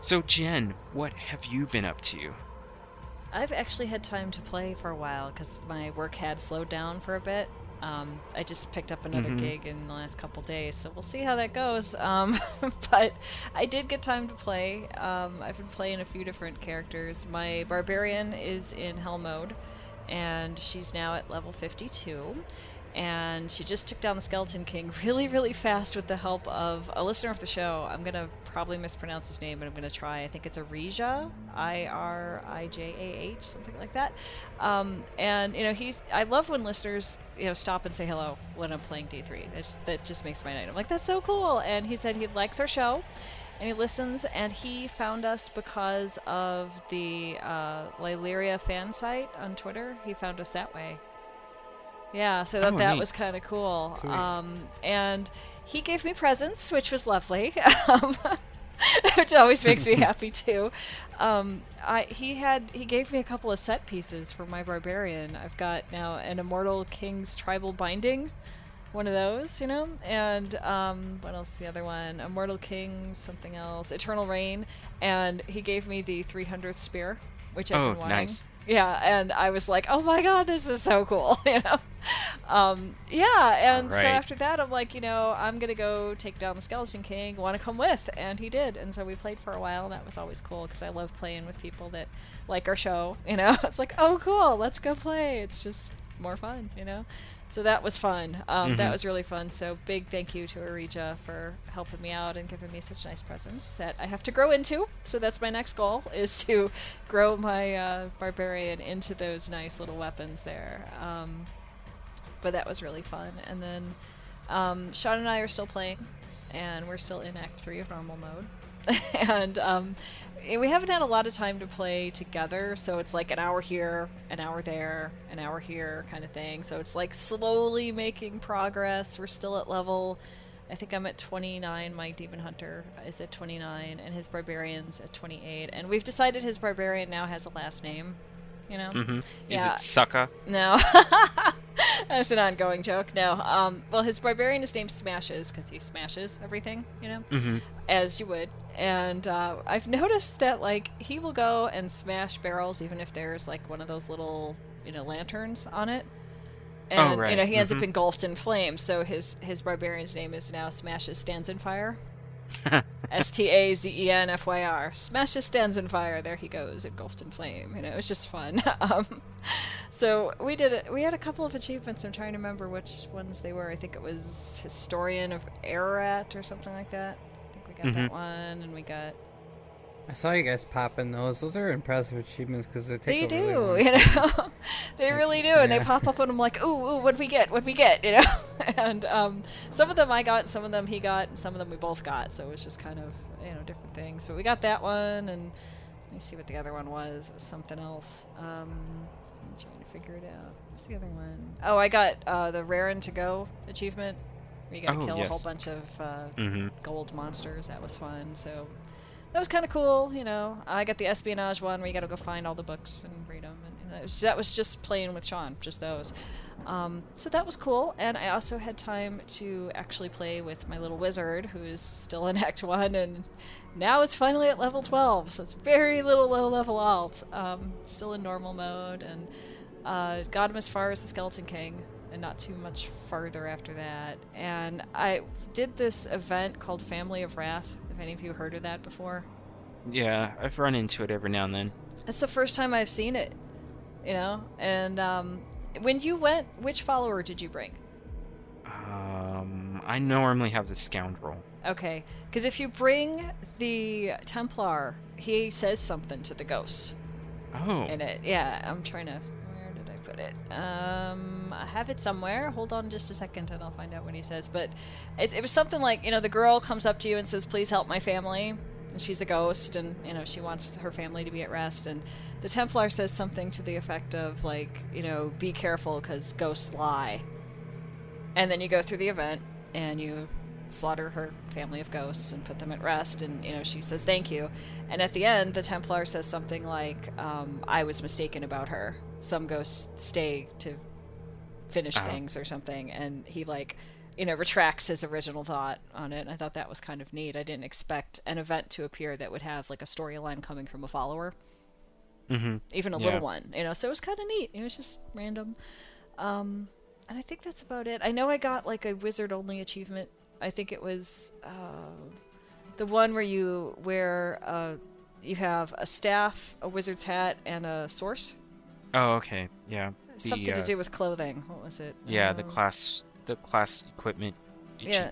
So Jen, what have you been up to? I've actually had time to play for a while because my work had slowed down for a bit. Um, I just picked up another Mhm. gig in the last couple days, so we'll see how that goes. Um, but I did get time to play. Um, I've been playing a few different characters. My barbarian is in hell mode, and she's now at level 52. And she just took down the Skeleton King really, really fast with the help of a listener of the show. I'm gonna probably mispronounce his name, but I'm gonna try. I think it's Arija, I R I J A H, something like that. Um, and you know, he's. I love when listeners, you know, stop and say hello when I'm playing D3. It's, that just makes my night. I'm like, that's so cool. And he said he likes our show, and he listens. And he found us because of the uh, Lyleria fan site on Twitter. He found us that way. Yeah, so that Oh, that neat. was kind of cool. Um, and he gave me presents, which was lovely. Um, which always makes me happy too. Um, I he had he gave me a couple of set pieces for my barbarian. I've got now an Immortal King's Tribal Binding, one of those, you know, and um, what else? The other one, Immortal King's something else, Eternal Reign, and he gave me the 300th spear. Which I've Oh, been wanting. nice. Yeah, and I was like, oh my god, this is so cool, you know. Um, yeah, and so after that, I'm like, you know, I'm gonna go take down the Skeleton King. Want to come with? And he did, and so we played for a while. And that was always cool because I love playing with people that like our show. You know, it's like, oh, cool, let's go play. It's just more fun, you know. So that was fun. Um, That Mhm. was really fun. So big thank you to Arija for helping me out and giving me such nice presents that I have to grow into. So that's my next goal is to grow my uh, barbarian into those nice little weapons there. Um, but that was really fun. And then um, Sean and I are still playing, and we're still in Act Three of normal mode. and um, we haven't had a lot of time to play together, so it's like an hour here, an hour there, an hour here, kind of thing. So it's like slowly making progress. We're still at level. I think I'm at 29. My demon hunter is at 29, and his barbarian's at 28. And we've decided his barbarian now has a last name. You know. Mm-hmm. Is it Sucka? No. That's an ongoing joke. No. Um, well, his barbarian is named Smashes because he smashes everything, you know, Mm-hmm. as you would. And uh, I've noticed that, like, he will go and smash barrels even if there's, like, one of those little, you know, lanterns on it. And, Oh, you know, he ends Mhm. up engulfed in flames. So his, his barbarian's name is now Smashes Stands in Fire. S T A Z E N F Y R. Smashes stands in fire. There he goes, engulfed in flame. You know, it was just fun. um, so we did it. We had a couple of achievements. I'm trying to remember which ones they were. I think it was Historian of Arreat or something like that. I think we got that Mhm. one, and we got. I saw you guys popping those. Those are impressive achievements because they They take a do, really long you know. they really do, and they pop up, and I'm like, ooh, ooh, what we get? What we get? You know. and um, some of them I got, some of them he got, and some of them we both got. So it was just kind of you know different things. But we got that one, and let me see what the other one was. It was something else. Um, I'm trying to figure it out. What's the other one? Oh, I got uh, the Rarin to Go achievement. Where you got to Oh, kill a whole bunch of uh, Mm-hmm. gold monsters. That was fun. So that was kind of cool, you know. I got the espionage one where you got to go find all the books and read them, and, and that, was, that was just playing with Sean, just those. Um, so that was cool, and I also had time to actually play with my little wizard, who is still in Act One, and now it's finally at level 12, so it's very little low level alt. Um, still in normal mode, and uh, got him as far as the Skeleton King, and not too much farther after that. And I did this event called Family of Rathe. Any of you heard of that before? Yeah, I've run into it every now and then. It's the first time I've seen it, you know. And um, when you went, which follower did you bring? Um, I normally have the scoundrel. Okay, because if you bring the Templar, he says something to the ghost Oh. in it. Yeah, I'm trying to. Where did I put it? Um, I have it somewhere. Hold on just a second, and I'll find out what he says. But it, it was something like, you know, the girl comes up to you and says, "Please help my family." And she's a ghost, and you know she wants her family to be at rest. And the Templar says something to the effect of, like, you know, "Be careful, because ghosts lie." And then you go through the event, and you slaughter her family of ghosts and put them at rest and you know she says thank you and at the end the templar says something like um, i was mistaken about her some ghosts stay to finish Oh. things or something and he like you know retracts his original thought on it and i thought that was kind of neat i didn't expect an event to appear that would have like a storyline coming from a follower Mm-hmm. even a Yeah. little one you know so it was kind of neat it was just random um and i think that's about it i know i got like a wizard only achievement i think it was uh, the one where you wear uh you have a staff a wizard's hat and a source Oh, okay. Yeah. The, something uh, to do with clothing what was it Yeah, the Um, class, the class equipment Yeah.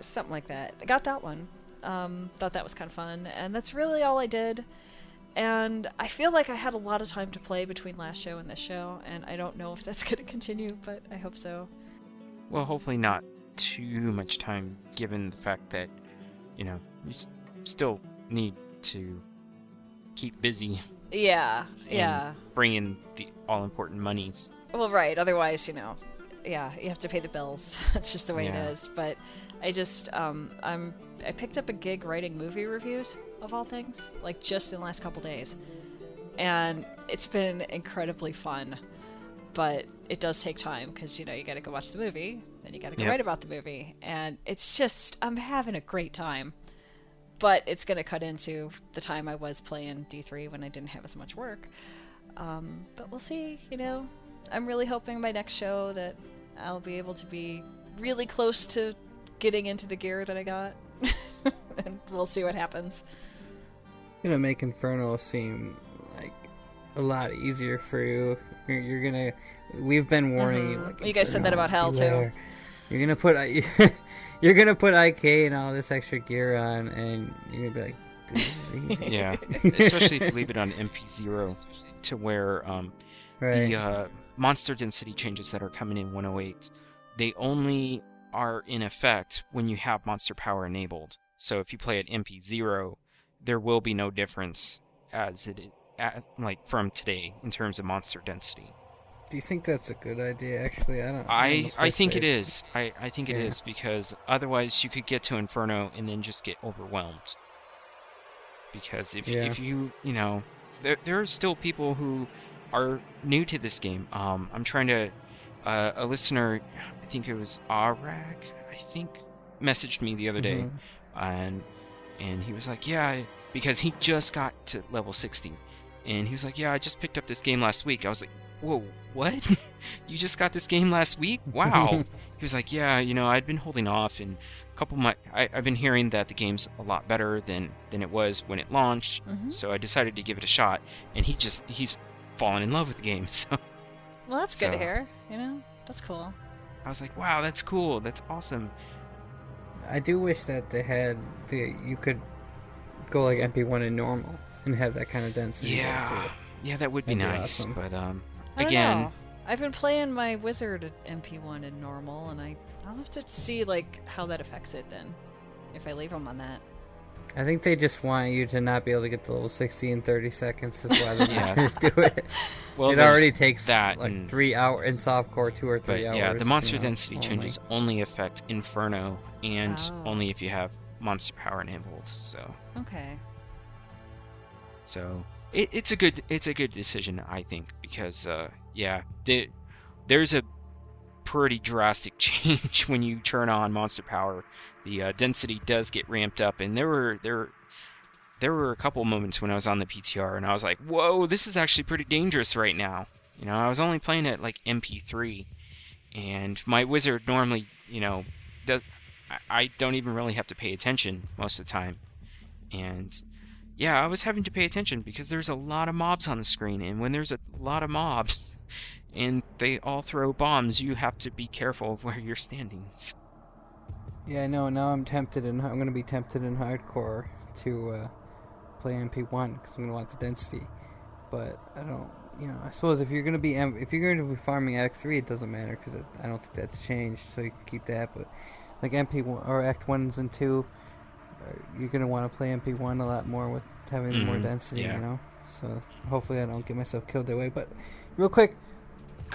something like that. I got that one. Um, thought that was kind of fun, and that's really all I did. And I feel like I had a lot of time to play between last show and this show, and I don't know if that's going to continue, but I hope so. Well, hopefully not too much time, given the fact that, you know, you s- still need to keep busy Yeah, yeah. bring in the all important monies. Well, right. Otherwise, you know, yeah, you have to pay the bills. It's just the way Yeah. it is. But I just, um, I'm, I picked up a gig writing movie reviews of all things, like just in the last couple days, and it's been incredibly fun. But it does take time because you know you got to go watch the movie, then you got to go Yep. write about the movie, and it's just I'm having a great time. But it's going to cut into the time I was playing D3 when I didn't have as much work. Um, but we'll see. You know, I'm really hoping my next show that I'll be able to be really close to getting into the gear that I got, and we'll see what happens. Gonna make Inferno seem like a lot easier for you. You're, you're gonna. We've been warning you. Mhm. Like, You guys said that about Hell, too. You're gonna put you're gonna put IK and all this extra gear on, and you're gonna be like, "Dude, this is easy." Yeah, especially if you leave it on MP0 to where um, right. the uh, monster density changes that are coming in 108, they only are in effect when you have monster power enabled. So if you play at MP0, there will be no difference as it at, like from today in terms of monster density. Do you think that's a good idea? Actually, I don't. I almost I think it is. I, I think it Yeah. is because otherwise you could get to Inferno and then just get overwhelmed. Because if Yeah. if you you know there there are still people who are new to this game. Um, I'm trying to uh, a listener, I think it was Arag, I think, messaged me the other day, Mhm. and and he was like, yeah, because he just got to level 60, and he was like, yeah, I just picked up this game last week. I was like, whoa, what? you just got this game last week? Wow. he was like, yeah, you know, I'd been holding off, and a couple of my, I, I've been hearing that the game's a lot better than than it was when it launched, Mhm. so I decided to give it a shot, and he just he's fallen in love with the game. So Well, that's good to hear. You know, that's cool. I was like, wow, that's cool, that's awesome. I do wish that they had the you could go like MP1 in normal and have that kind of density. Yeah, too. yeah, that would be That'd be nice, awesome. but um, I don't again, know. I've been playing my wizard at MP1 in normal, and I I'll have to see like how that affects it then, if I leave them on that. I think they just want you to not be able to get to level 60 in 30 seconds. Is why they Yeah. want you to do it. well, it already takes that, like and- three hour in softcore, two or But three hours. yeah, the you monster know, density only. changes only affect Inferno, and Oh. only if you have monster power enabled. So, Okay. so it, it's a good it's a good decision, I think, because uh, yeah, the, there's a pretty drastic change when you turn on monster power. The uh, density does get ramped up, and there were there there were a couple moments when I was on the PTR, and I was like, "Whoa, this is actually pretty dangerous right now." You know, I was only playing at like MP3, and my wizard normally, you know, does I don't even really have to pay attention most of the time, and yeah, I was having to pay attention because there's a lot of mobs on the screen, and when there's a lot of mobs, and they all throw bombs, you have to be careful of where you're standing. Yeah, no. Now I'm tempted, and I'm gonna be tempted in hardcore to uh, play MP1 because I'm gonna want the density. But I don't. You know, I suppose if you're gonna be if you're gonna be farming Act Three, it doesn't matter because I don't think that's changed, so you can keep that. But like MP1 or Act Ones and Two, uh, you're gonna want to play MP1 a lot more with having more Mhm, density. yeah. You know, so hopefully I don't get myself killed that way. But real quick,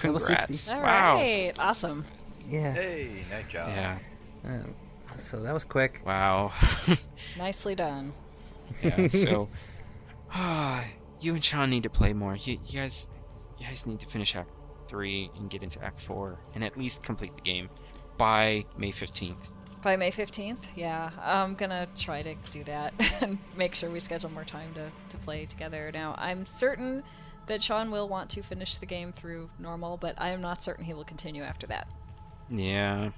Level 60. Congrats! All wow. right. Awesome. yeah. Hey, nice job. Yeah. Um, so that was quick. Wow. Nicely done. yeah. So, ah, you and Sean need to play more. You, you guys, you guys need to finish Act Three and get into Act Four, and at least complete the game by May fifteenth. By May 15th? Yeah, I'm gonna try to do that and make sure we schedule more time to, to play together. Now, I'm certain that Sean will want to finish the game through normal, but I am not certain he will continue after that. Yeah.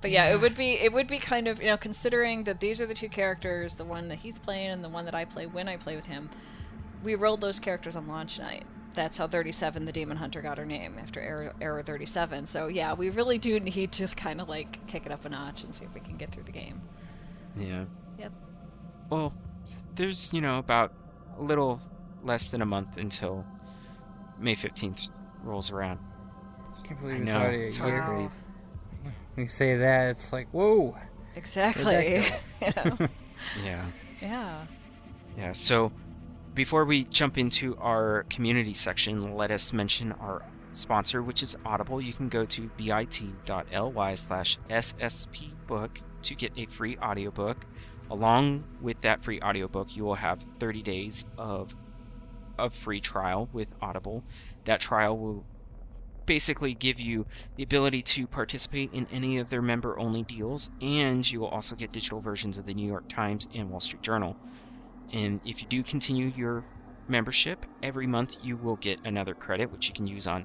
But yeah, it would be it would be kind of you know considering that these are the two characters, the one that he's playing and the one that I play when I play with him. We rolled those characters on launch night. That's how 37, the Demon Hunter, got her name after Error, Error 37. So yeah, we really do need to kind of like kick it up a notch and see if we can get through the game. Yeah. Yep. Well, there's you know about a little less than a month until May fifteenth rolls around. can't I believe it's know, already a it's year. hard to Wow. When you say that, it's like, whoa. Exactly. you know? Yeah. Yeah. Yeah, so before we jump into our community section, let us mention our sponsor, which is Audible. You can go to bit.ly slash sspbook to get a free audiobook. Along with that free audiobook, you will have 30 days of of free trial with Audible. That trial will basically give you the ability to participate in any of their member only deals, and you will also get digital versions of the New York Times and Wall Street Journal. And if you do continue your membership, every month you will get another credit, which you can use on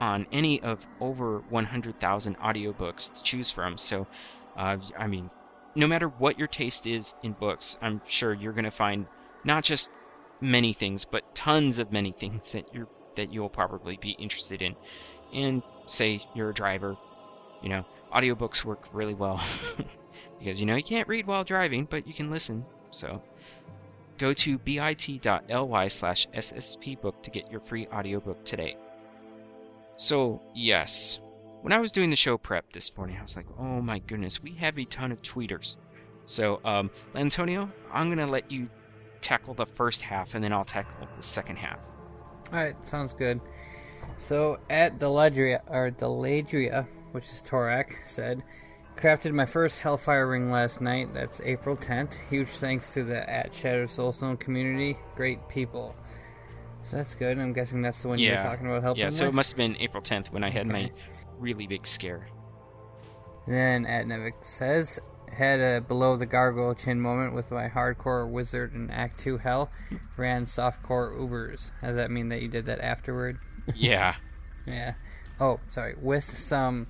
on any of over 100,000 audiobooks to choose from. So, uh, I mean, no matter what your taste is in books, I'm sure you're going to find not just many things, but tons of many things that you're that you'll probably be interested in. And say you're a driver, you know, audiobooks work really well because you know you can't read while driving, but you can listen. So go to bit.ly slash sspbook to get your free audiobook today. So, yes, when I was doing the show prep this morning, I was like, oh my goodness, we have a ton of tweeters. So, um, Antonio, I'm going to let you tackle the first half and then I'll tackle the second half. Alright, sounds good. So, at Deladria, or Deladria, which is Torak, said, Crafted my first Hellfire ring last night. That's April 10th. Huge thanks to the at Shattered Soulstone community. Great people. So that's good. I'm guessing that's the one you were talking about helping Yeah, so with. it must have been April 10th when I had my really big scare. Then at Nevik says, had a below the gargoyle chin moment with my hardcore wizard in Act 2 Hell. Ran softcore Ubers. Does that mean that you did that afterward? Yeah. Yeah. Oh, sorry. With some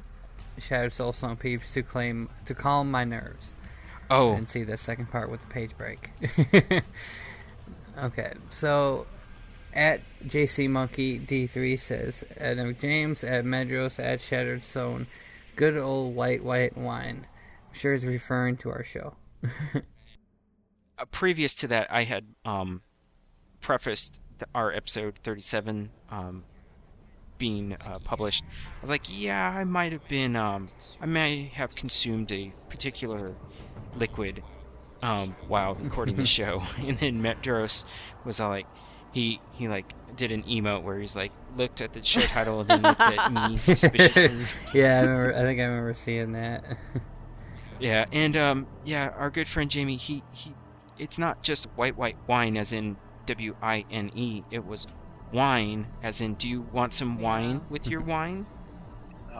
Shattered Soulstone peeps to claim to calm my nerves. Oh, and see the second part with the page break. okay, so at JC Monkey D3 says at James at Medros at Shattered Stone, good old white white wine. I'm sure he's referring to our show. uh, previous to that, I had um, prefaced the, our episode 37 um, being uh, published. I was like, yeah, I might have been, um, I may have consumed a particular liquid um, while recording the show. And then Metros was all like, he he like did an emote where he's like looked at the show title and then looked at me suspiciously. yeah, I remember. I think I remember seeing that. Yeah, and um, yeah, our good friend Jamie, he he, it's not just white white wine as in W I N E. It was wine as in, do you want some wine with your wine?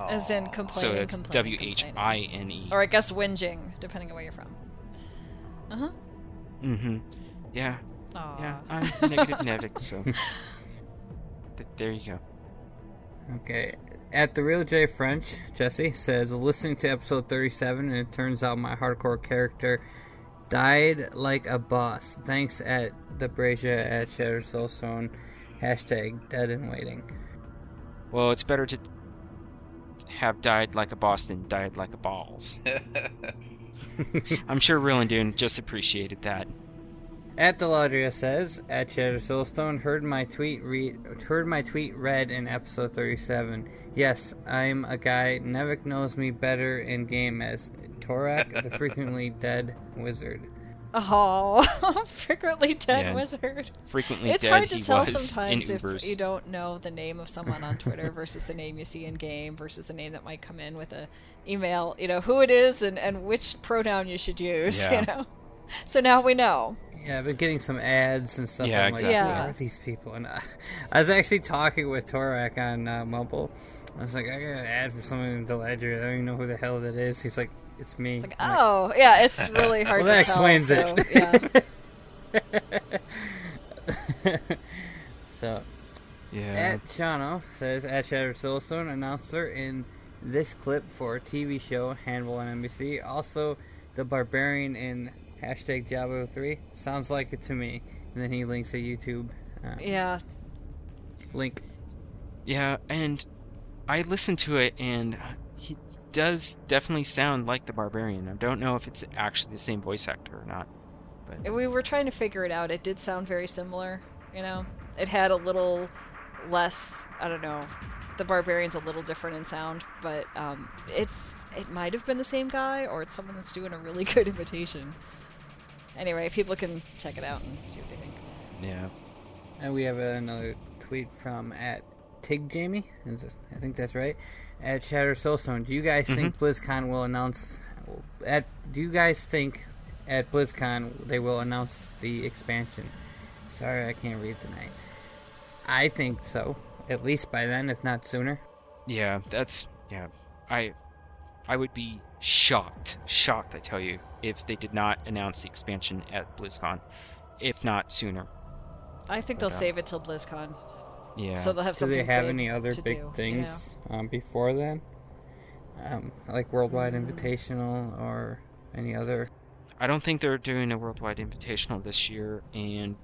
As in Aw. complaining, so it's complaining, W H complaining. I N E. Or I guess whinging, depending on where you're from. Uh huh. Mm-hmm. Yeah, Aw. yeah. I'm negative Nevik, so th- there you go. Okay. At the real J French, Jesse says listening to episode 37, and it turns out my hardcore character died like a boss. Thanks at the Brazia at Shattered Soulstone. Hashtag dead and waiting. Well, it's better to have died like a boss than died like a balls. I'm sure Rillandune just appreciated that. At Deladria says at Shattered Soulstone heard my tweet read heard my tweet read in episode 37. Yes, I'm a guy. Nevik knows me better in game as Torak, the frequently dead wizard. Oh, frequently dead Yeah. wizard. Frequently It's dead It's hard to tell sometimes if Ubers. you don't know the name of someone on Twitter versus the name you see in game versus the name that might come in with a email. You know who it is and and which pronoun you should use. Yeah. You know. So now we know. Yeah, I've been getting some ads and stuff. Yeah, I'm like, exactly. who Yeah. are these people? And I, I was actually talking with Torak on uh, Mumble. I was like, I got an ad for someone in Deladria. I don't even know who the hell that is. He's like, it's me. It's like, I'm like, oh, yeah, it's really hard well, that to tell. explains so, it. yeah. so, Yeah. At Shano says at Shattered Soulstone announcer in this clip for TV show Hannibal on NBC. Also, the Barbarian in hashtag Diablo 3 sounds like it to me. And then he links a YouTube uh, yeah. link. Yeah, and I listened to it, and he does definitely sound like the barbarian. I don't know if it's actually the same voice actor or not. But We were trying to figure it out. It did sound very similar, you know. It had a little less, I don't know. The barbarian's a little different in sound, but um, it's it might have been the same guy or it's someone that's doing a really good imitation. Anyway, people can check it out and see what they think. yeah, And we have another tweet from at Tig Jamie. Is this- I think that's right. At Shatter Soulstone. Do you guys mm-hmm. think BlizzCon will announce? At Do you guys think at BlizzCon they will announce the expansion? Sorry, I can't read tonight. I think so. At least by then, if not sooner. Yeah, that's yeah. I I would be shocked, shocked, I tell you, if they did not announce the expansion at BlizzCon, if not sooner. I think they'll Yeah. save it till BlizzCon, Yeah. so they'll have Do they have big any other big do, things um, before then? Um, like Worldwide Mm. Invitational or any other? I don't think they're doing a worldwide invitational this year, and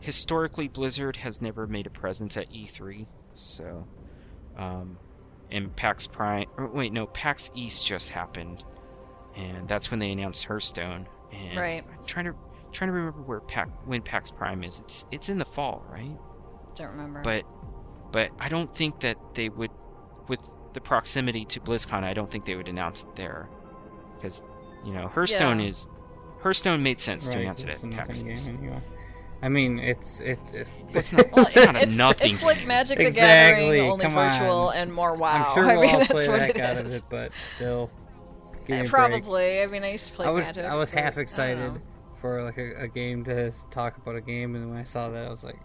historically, Blizzard has never made a presence at E3. So, um, and PAX Prime. Or wait, no, PAX East just happened, and that's when they announced Hearthstone. And Right. I'm trying to trying to remember where PAX when PAX Prime is. It's it's in the fall, right? Don't remember. But but I don't think that they would, with the proximity to BlizzCon, I don't think they would announce it there, because you know Hearthstone Yeah. is Hearthstone made sense to announce it at a PAX East. game anyway. I mean, it's it. it It's not, Well, it's not it's, nothing. it's like. Magic the Exactly, Gathering, only come virtual on. and more WoW. I'm sure we'll mean, all play the heck out of it, but still, break. Probably. I mean, I used to play I was Magic. I was half excited for like a, a game to talk about a game, and then when I saw that, I was like.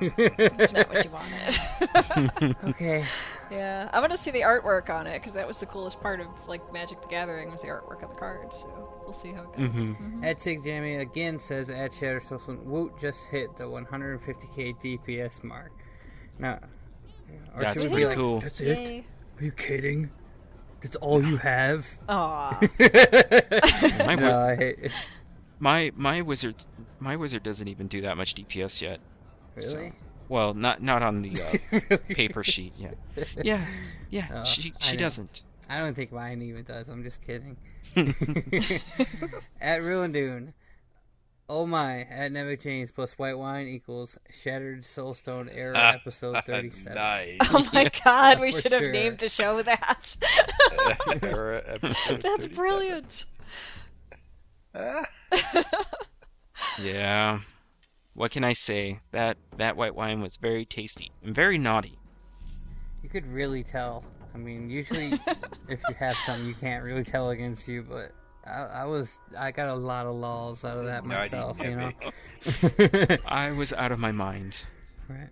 It's not what you wanted. okay. yeah, I want to see the artwork on it because that was the coolest part of like Magic the Gathering was the artwork of the cards. So we'll see how it goes. Mhm. Mhm. At Sig Jammy again says at Shatter Social Woot just hit the 150k DPS mark. Now, or That's should we pretty be like, cool. That's it? Are you kidding? That's all you have? Aw. No, I hate my my wizard my wizard doesn't even do that much DPS yet. Really? Well, not not on the uh, paper sheet. Yeah, yeah, yeah. Oh, she she know. doesn't. I don't think mine even does. I'm just kidding. at Ruindune. Oh my, at Never James plus white wine equals Shattered Soulstone Era episode 37. nice. Oh my god, we should have sure. named the show that. That's brilliant. Yeah. What can I say? That that white wine was very tasty and very naughty. You could really tell. I mean, usually if you have something, you can't really tell against you, but I, I was I got a lot of laws out of that No, myself, you know. I was out of my mind. right.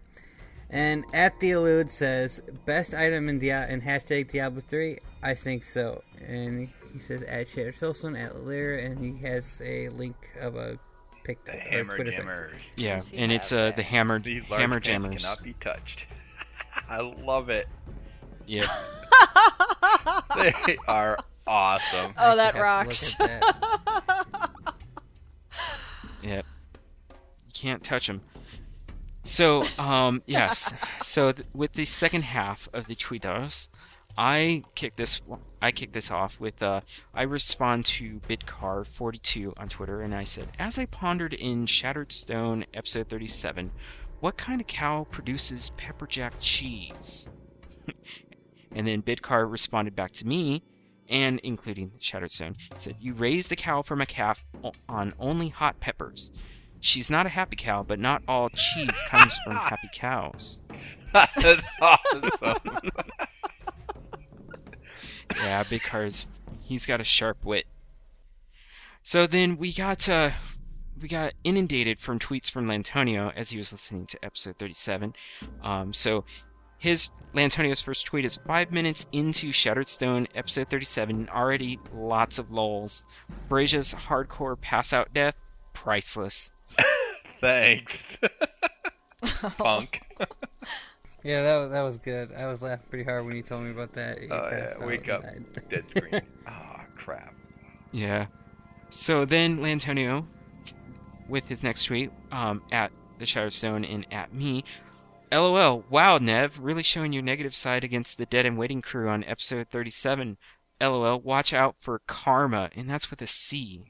And at the elude says best item in Dia- in hashtag Diablo three. I think so. And he says at Shattered Soulstone at Lear, and he has a link of a pic. The or hammer Twitter pic. jammers. Yeah, and it's have uh that. the hammer These large hammer pants jammers. cannot be touched. I love it. Yeah. They are awesome. Oh, that rocks. look that. Yep. You can't touch them. So, um, yes. So th- with the second half of the tweetos, I kick this. I kicked this off with. Uh, I respond to Bitcar42 on Twitter, and I said, as I pondered in Shattered Stone, episode 37, what kind of cow produces pepperjack cheese? and then Bitcar responded back to me, and including Shattered Stone, said, You raise the cow from a calf on only hot peppers. She's not a happy cow, but not all cheese comes from happy cows. That's awesome. Yeah, Bitcar's he's got a sharp wit. So then we got uh we got inundated from tweets from Lantonio as he was listening to episode 37. Um, so his Lantonio's first tweet is five minutes into Shattered Stone, episode 37, and already lots of lulls. Brazia's hardcore pass out death, priceless. Thanks. Punk. Yeah, that was, that was good. I was laughing pretty hard when you told me about that. You Oh passed yeah, wake up. Dead screen. Oh crap. Yeah. So then Lantonio, with his next tweet, um, at the Shadowstone and at me, LOL, wow, Nev, really showing your negative side against the Dead and Waiting crew on episode 37. LOL, watch out for karma, and that's with a C.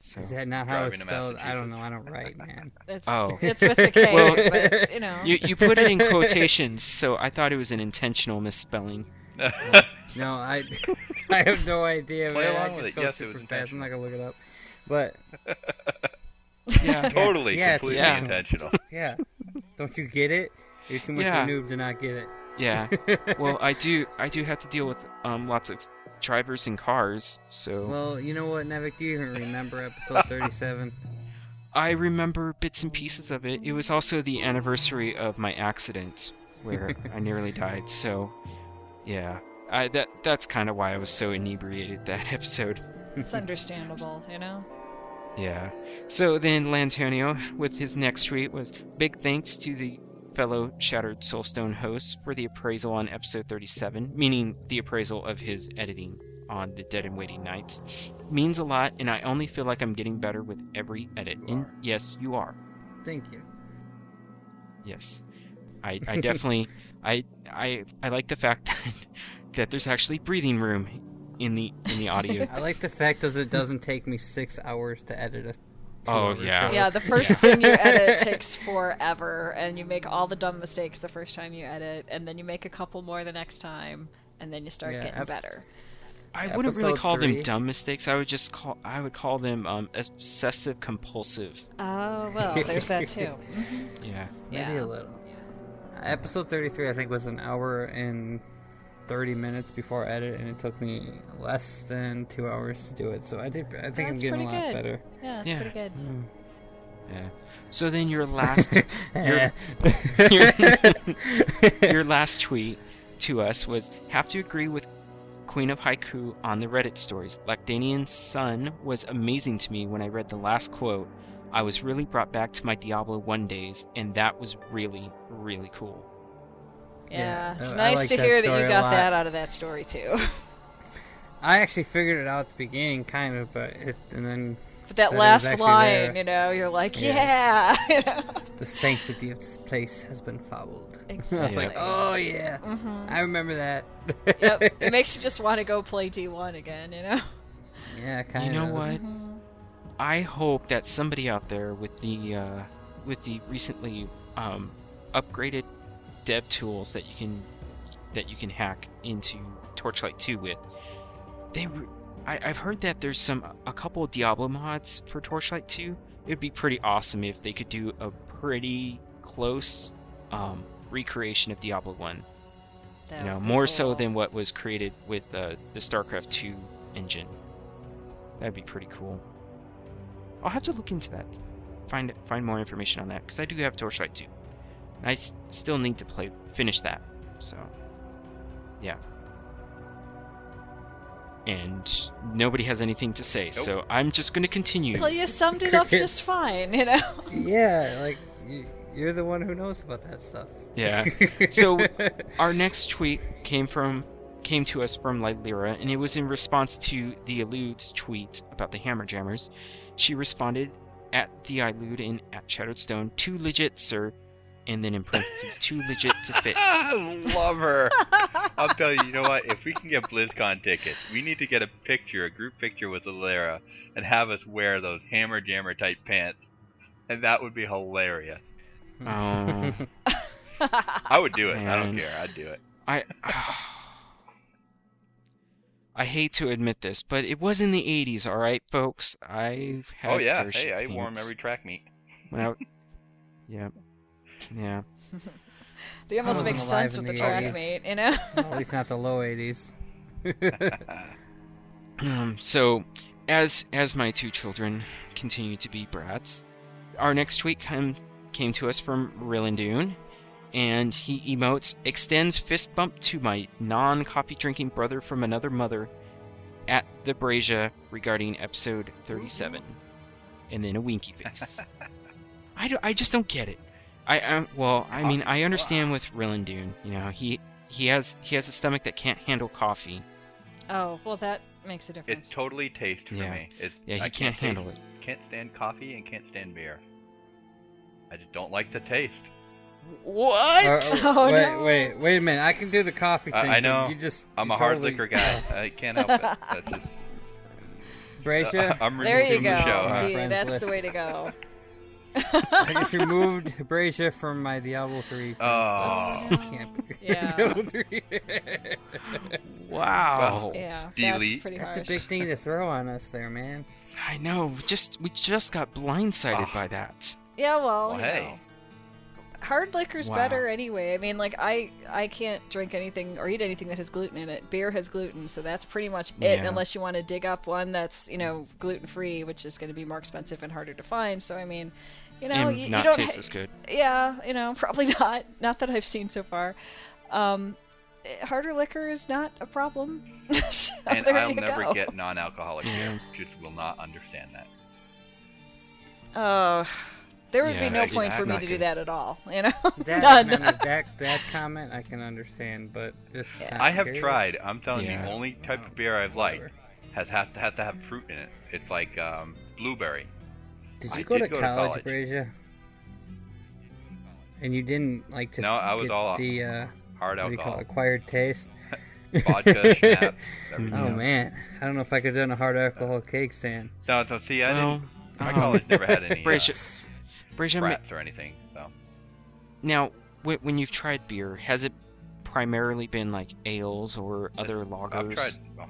So, Is that not how it's spelled? I don't know. I don't write, man. It's, Oh. it's with the K, Well, but you know. you, you put it in quotations, so I thought it was an intentional misspelling. No, I I have no idea, Play man. along I with just it. go Yes, it super was fast. I'm not gonna look it up, but Yeah. totally, Yeah, completely yeah. intentional. yeah, don't you get it? You're too much Yeah. of a noob to not get it. Yeah. Well, I do I do have to deal with um lots of drivers and cars, so Well, you know what, Nevik? Do you even remember episode 37? I remember bits and pieces of it. It was also the anniversary of my accident. where I nearly died. So, yeah, I, that that's kind of why I was so inebriated that episode. It's understandable, you know? Yeah. So then Lantonio, with his next tweet, was big thanks to the fellow Shattered Soulstone hosts for the appraisal on episode 37, meaning the appraisal of his editing on the Dead and Waiting Nights. Means a lot, and I only feel like I'm getting better with every edit. And yes, you are. Thank you. Yes. I, I definitely I I I like the fact that, that there's actually breathing room in the in the audio. I like the fact that it doesn't take me six hours to edit a. Oh, two-hour yeah. Yeah, the first thing you edit takes forever, and you make all the dumb mistakes the first time you edit, and then you make a couple more the next time, and then you start Yeah, getting ep- better. I wouldn't really Episode call them dumb mistakes. I would just call I would call them um, obsessive compulsive. Oh, well, there's that too. Yeah. Maybe Yeah. a little. Episode 33, I think, was an hour and 30 minutes before edit, and it took me less than two hours to do it. So I think I think I'm getting a lot good. better. Yeah, it's Yeah. pretty good. Yeah. So then your last Eh. your, your last tweet to us was have to agree with Queen of Haiku on the Reddit stories. Lachdanan's son was amazing to me when I read the last quote. I was really brought back to my Diablo 1 days, and that was really, really cool. Yeah, Yeah, it's I nice like to that hear that you got that out of that story too. I actually figured it out at the beginning, kind of, but it, and then But that That is last line, there. you know, you're like, yeah, Yeah. you know? the sanctity of this place has been fouled. I was Exactly. like, oh yeah, mm-hmm. I remember that. yep. It makes you just want to go play D1 again, you know? yeah, kind of. You know what? I hope that somebody out there with the uh, with the recently um, upgraded dev tools that you can that you can hack into Torchlight 2 with, they re- I, I've heard that there's some a couple of Diablo mods for Torchlight 2. It would be pretty awesome if they could do a pretty close um, recreation of Diablo 1. That you know, more so than what was created with uh, the StarCraft 2 engine. That'd be pretty cool. I'll have to look into that. Find find more information on that because I do have Torchlight 2. I s- still need to play finish that. So, yeah. And nobody has anything to say, so I'm just going to continue. Well, you summed it up just fine, you know? Yeah, like you, you're the one who knows about that stuff. Yeah. So our next tweet came from came to us from Lyra, and it was in response to the Elude's tweet about the Hammer Jammers. She responded at the Elude and at Shadowed Stone, too legit, sir, and then in parentheses, too legit to fit. I love her. I'll tell you, you know what? If we can get BlizzCon tickets, we need to get a picture, a group picture with Alara, and have us wear those Hammer Jammer type pants, and that would be hilarious. Oh, I would do it. I don't care. I'd do it. I. I hate to admit this, but it was in the 80s, all right, folks. I oh, had oh yeah. Hey, I wore 'em pants every track meet. I- yeah, yeah. They almost wasn't make sense with the the track 80s. mate, you know? At least not the low 80s. Um, so, as as my two children continue to be brats, our next tweet came came to us from Rillandoon, and he emotes extends fist bump to my non coffee drinking brother from another mother at the Brazia regarding episode thirty seven, and then a winky face. I don't, I just don't get it. I, I well, I mean, I understand with Rillandoon, you know, he he has he has a stomach that can't handle coffee. Oh, well, that makes a difference. It totally tastes for Yeah. me. It's, Yeah, he I can't taste- handle it. Can't stand coffee and can't stand beer. I just don't like the taste. What? Or- uh, or- Oh, wait, no. wait, wait a minute. I can do the coffee I- thing. I know. You just I'm you a hard liquor guy. I can't help it. That's just, Bracia, uh, I'm there you go. the show. See, friends that's list. the way to go. I just removed Bracia from my Diablo 3 friends Oh. list. Can't be Yeah. Diablo 3. Wow. Yeah, Delete. that's pretty That's harsh. a big thing to throw on us there, man. I know. we Just we just got blindsided Ah. by that. Yeah, well, Well, hey. know. Hard liquor's Wow. better anyway. I mean, like I I can't drink anything or eat anything that has gluten in it. Beer has gluten, so that's pretty much it. Yeah. Unless you want to dig up one that's you know gluten free, which is going to be more expensive and harder to find. So I mean, You know, and you, you not don't taste ha- as good. Yeah, you know, probably not. Not that I've seen so far. Um, eh, harder liquor is not a problem. So And I'll never go. get non-alcoholic Yeah. beer. Just will not understand that. Oh, there would Yeah, be no that- point that's for me not to do that at all. You know, That, None. can under- that that comment I can understand, but just Yeah. I have period. tried. I'm telling you, the only type of beer I've liked has has to, has to have fruit in it. It's like um, blueberry. Did I you go, did to, go to college, college. Brazier? And you didn't like just No, I was get all the uh, Hard what do you call alcohol, it, acquired taste. vodka, schnapps. Oh man, I don't know if I could have done a hard alcohol cake stand. No, so see, I Well, didn't. My college never had any uh, Brazier, Brazier, rats or anything. So now when you've tried beer, has it primarily been like ales or other lagers? I've tried. Oh,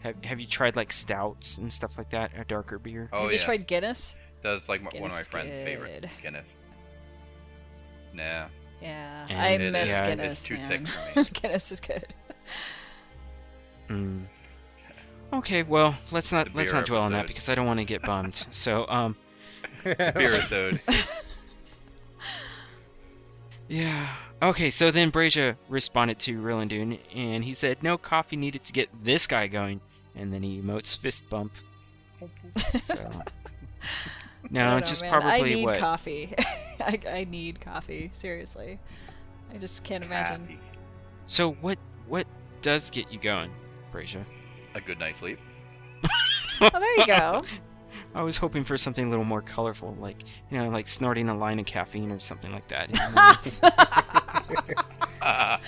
Have Have you tried like stouts and stuff like that? A darker beer? oh Have yeah, you tried Guinness? That's like my, one of my friend's good. favorite Guinness. Nah, Yeah, And I it- miss yeah, it's Guinness, too man. thick for me. Guinness is good. Mm. Okay, well let's not let's not dwell on that because I don't want to get bummed. so um, beer episode. yeah. Okay, so then Brazier responded to Rillandune and he said no coffee needed to get this guy going, and then he emotes fist bump. So. I No, don't know, just man. probably I need what coffee. I, I need coffee. Seriously, I just can't imagine. Happy. So what what does get you going, Brazier? A good night's sleep. Oh, there you go. I was hoping for something a little more colorful, like you know, like snorting a line of caffeine or something like that.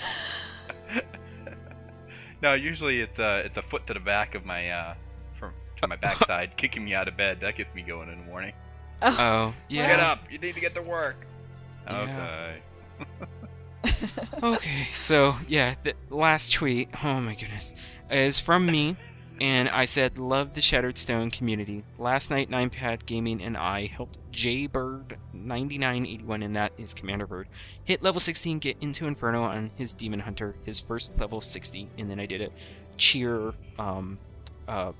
no, usually it's uh, it's a foot to the back of my uh, from to my backside, kicking me out of bed. That gets me going in the morning. Oh, yeah. Get up! You need to get to work. Yeah. Okay. Okay, so yeah, the last tweet, oh my goodness, is from me, and I said, Love the Shattered Stone community. Last night, Ninepad Gaming and I helped Jaybird9981, and that is Commander Bird, hit level 16, get into Inferno on his Demon Hunter, his first level 60, and then I did a cheer um, uh,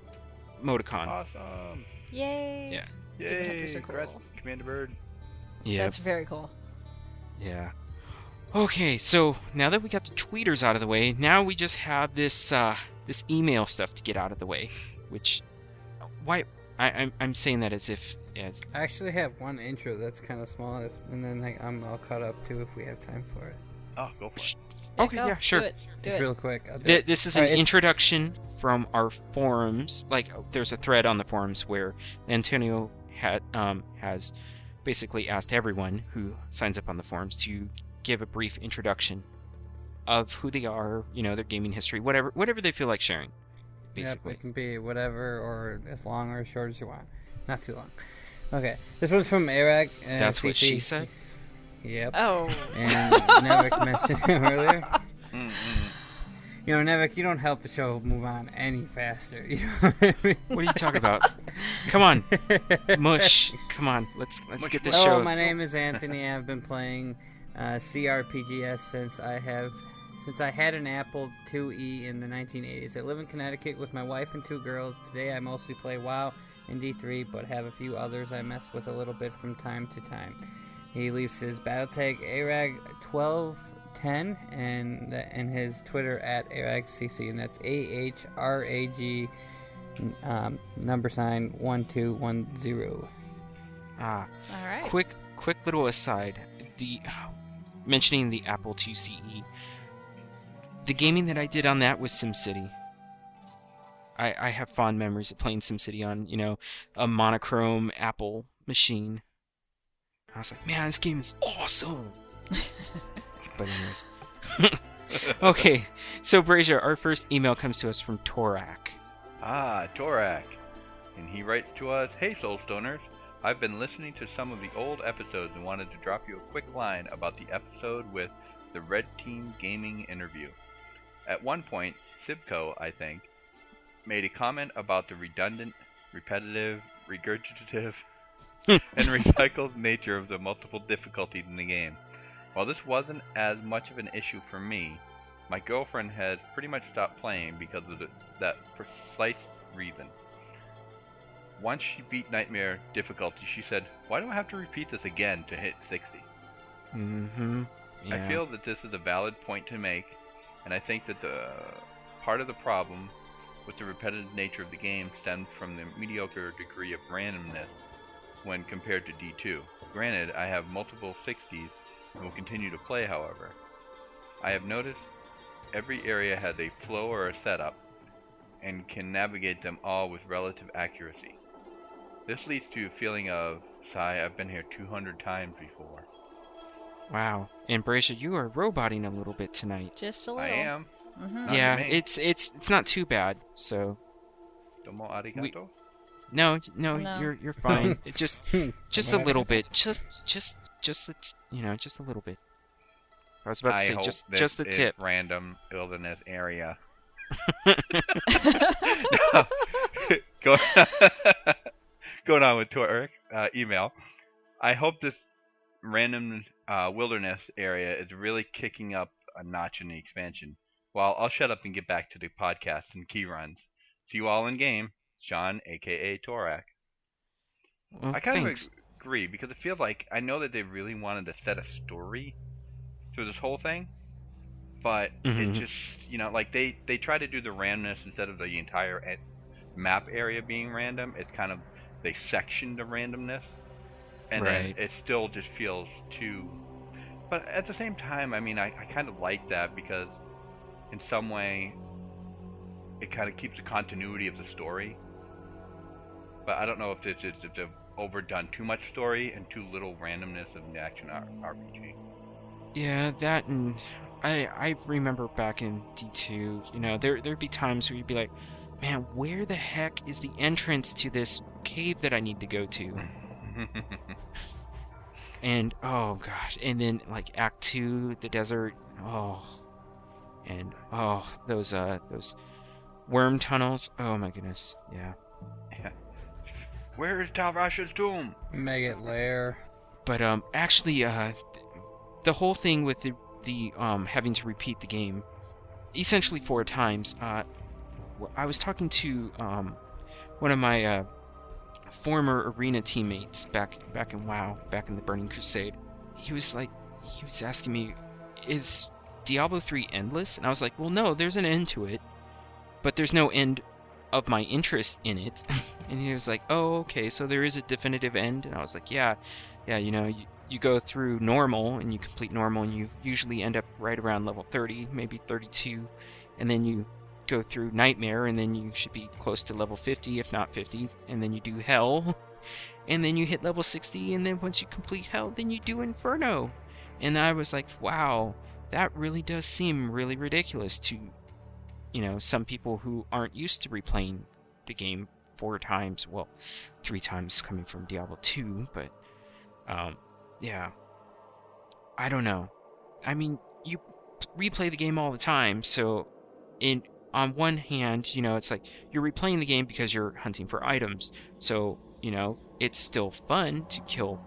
Modicon. Awesome! Yay! Yeah. Demon Yay! Hunters are Congrats. Commander Bird. Yeah, That's very cool. Yeah. Okay, so now that we got the tweeters out of the way, now we just have this uh, this email stuff to get out of the way. Which, why? I, I'm I'm saying that as if as I actually have one intro that's kind of small, if, and then like, I'm all caught up too if we have time for it. Oh, go for it. okay, go, yeah, sure. Do it. Do Just real quick. Th- this is an Alright, it's- introduction from our forums. Like, there's a thread on the forums where Antonio had um, has basically asked everyone who signs up on the forums to give a brief introduction of who they are, you know, their gaming history, whatever, whatever they feel like sharing. Yep, Basically, it can be whatever or as long or as short as you want. Not too long. Okay, this one's from Eric. Uh, that's what she said. Yep. Oh. And Nevik mentioned him earlier. Mm-mm you know, Nevik, you don't help the show move on any faster. You know what, I mean? what are you talking about? Come on, mush. Come on, let's let's mush. get this Hello, oh, my name is Anthony. I've been playing uh, CRPGs since I have since I had an Apple IIe in the 1980s. I live in Connecticut with my wife and two girls. Today, I mostly play WoW and D3, but have a few others I mess with a little bit from time to time. He leaves his Battletech ARAG 12 10 and and his Twitter at ARAGCC, and that's A H R A G um, number sign 1210. Ah. All right. Quick, quick little aside. The mentioning the Apple Two C E. The gaming that I did on that was SimCity. I, I have fond memories of playing SimCity on, you know, a monochrome Apple machine. I was like, man, this game is awesome. but anyways. okay, so Brazier, our first email comes to us from Torak. Ah, Torak. And he writes to us, Hey Soulstoners, I've been listening to some of the old episodes and wanted to drop you a quick line about the episode with the Red Team Gaming interview. At one point, Sibco, I think, made a comment about the redundant, repetitive, regurgitative, and recycled nature of the multiple difficulties in the game. While this wasn't as much of an issue for me, my girlfriend has pretty much stopped playing because of the, that precise reason. once she beat Nightmare difficulty, she said, "Why do I have to repeat this again to hit 60?" Mm-hmm. Yeah. I feel that this is a valid point to make, and I think that the part of the problem with the repetitive nature of the game stems from the mediocre degree of randomness when compared to D2. Granted, I have multiple 60s and will continue to play, however. I have noticed every area has a flow or a setup and can navigate them all with relative accuracy. This leads to a feeling of, sigh, I've been here 200 times before. Wow. And Bracia, you are roboting a little bit tonight. Just a little. I am. hmm yeah, it's it's it's not too bad. So Domo arigato. no, no, No. you're you're fine. It just just a little bit. Just just just a t- you know, just a little bit. I was about to I say just just a it's tip. Random wilderness area. No. Go- Going on with Torak uh, email. I hope this random uh, wilderness area is really kicking up a notch in the expansion. Well, I'll shut up and get back to the podcast and key runs. See you all in game. Sean, aka Torak. Well, I kind thanks. of agree because it feels like I know that they really wanted to set a story through this whole thing, but Mhm. it just you know like they they try to do the randomness instead of the entire map area being random. It's kind of they section the randomness, and Right. then it still just feels too. But at the same time, I mean, I, I kind of like that because in some way it kind of keeps the continuity of the story. But I don't know if it's just if they've overdone too much story and too little randomness of the action RPG. Yeah, that and I I remember back in D2, you know, there there'd be times where you'd be like, "Man, where the heck is the entrance to this cave that I need to go to?" And oh gosh, and then like Act 2, the desert, oh. And oh, those uh those worm tunnels. Oh my goodness. Yeah. Where is Tal Rasha's tomb? Maggot lair. But um, actually, uh, the whole thing with the the um having to repeat the game, essentially four times. Uh, w- I was talking to um one of my uh former arena teammates back back in WoW, back in the Burning Crusade. He was like, he was asking me, is Diablo 3 endless? And I was like, well, no, there's an end to it, but there's no end of my interest in it. and he was like, oh, okay, so there is a definitive end. And I was like, yeah, yeah, you know, you, you go through normal and you complete normal and you usually end up right around level 30, maybe 32, and then you go through nightmare and then you should be close to level 50 if not 50 and then you do hell and then you hit level 60 and then once you complete hell then you do inferno and i was like wow that really does seem really ridiculous to you know some people who aren't used to replaying the game four times well three times coming from diablo 2 but um yeah. I don't know. I mean you replay the game all the time so in on one hand, you know, it's like you're replaying the game because you're hunting for items. So, you know, it's still fun to kill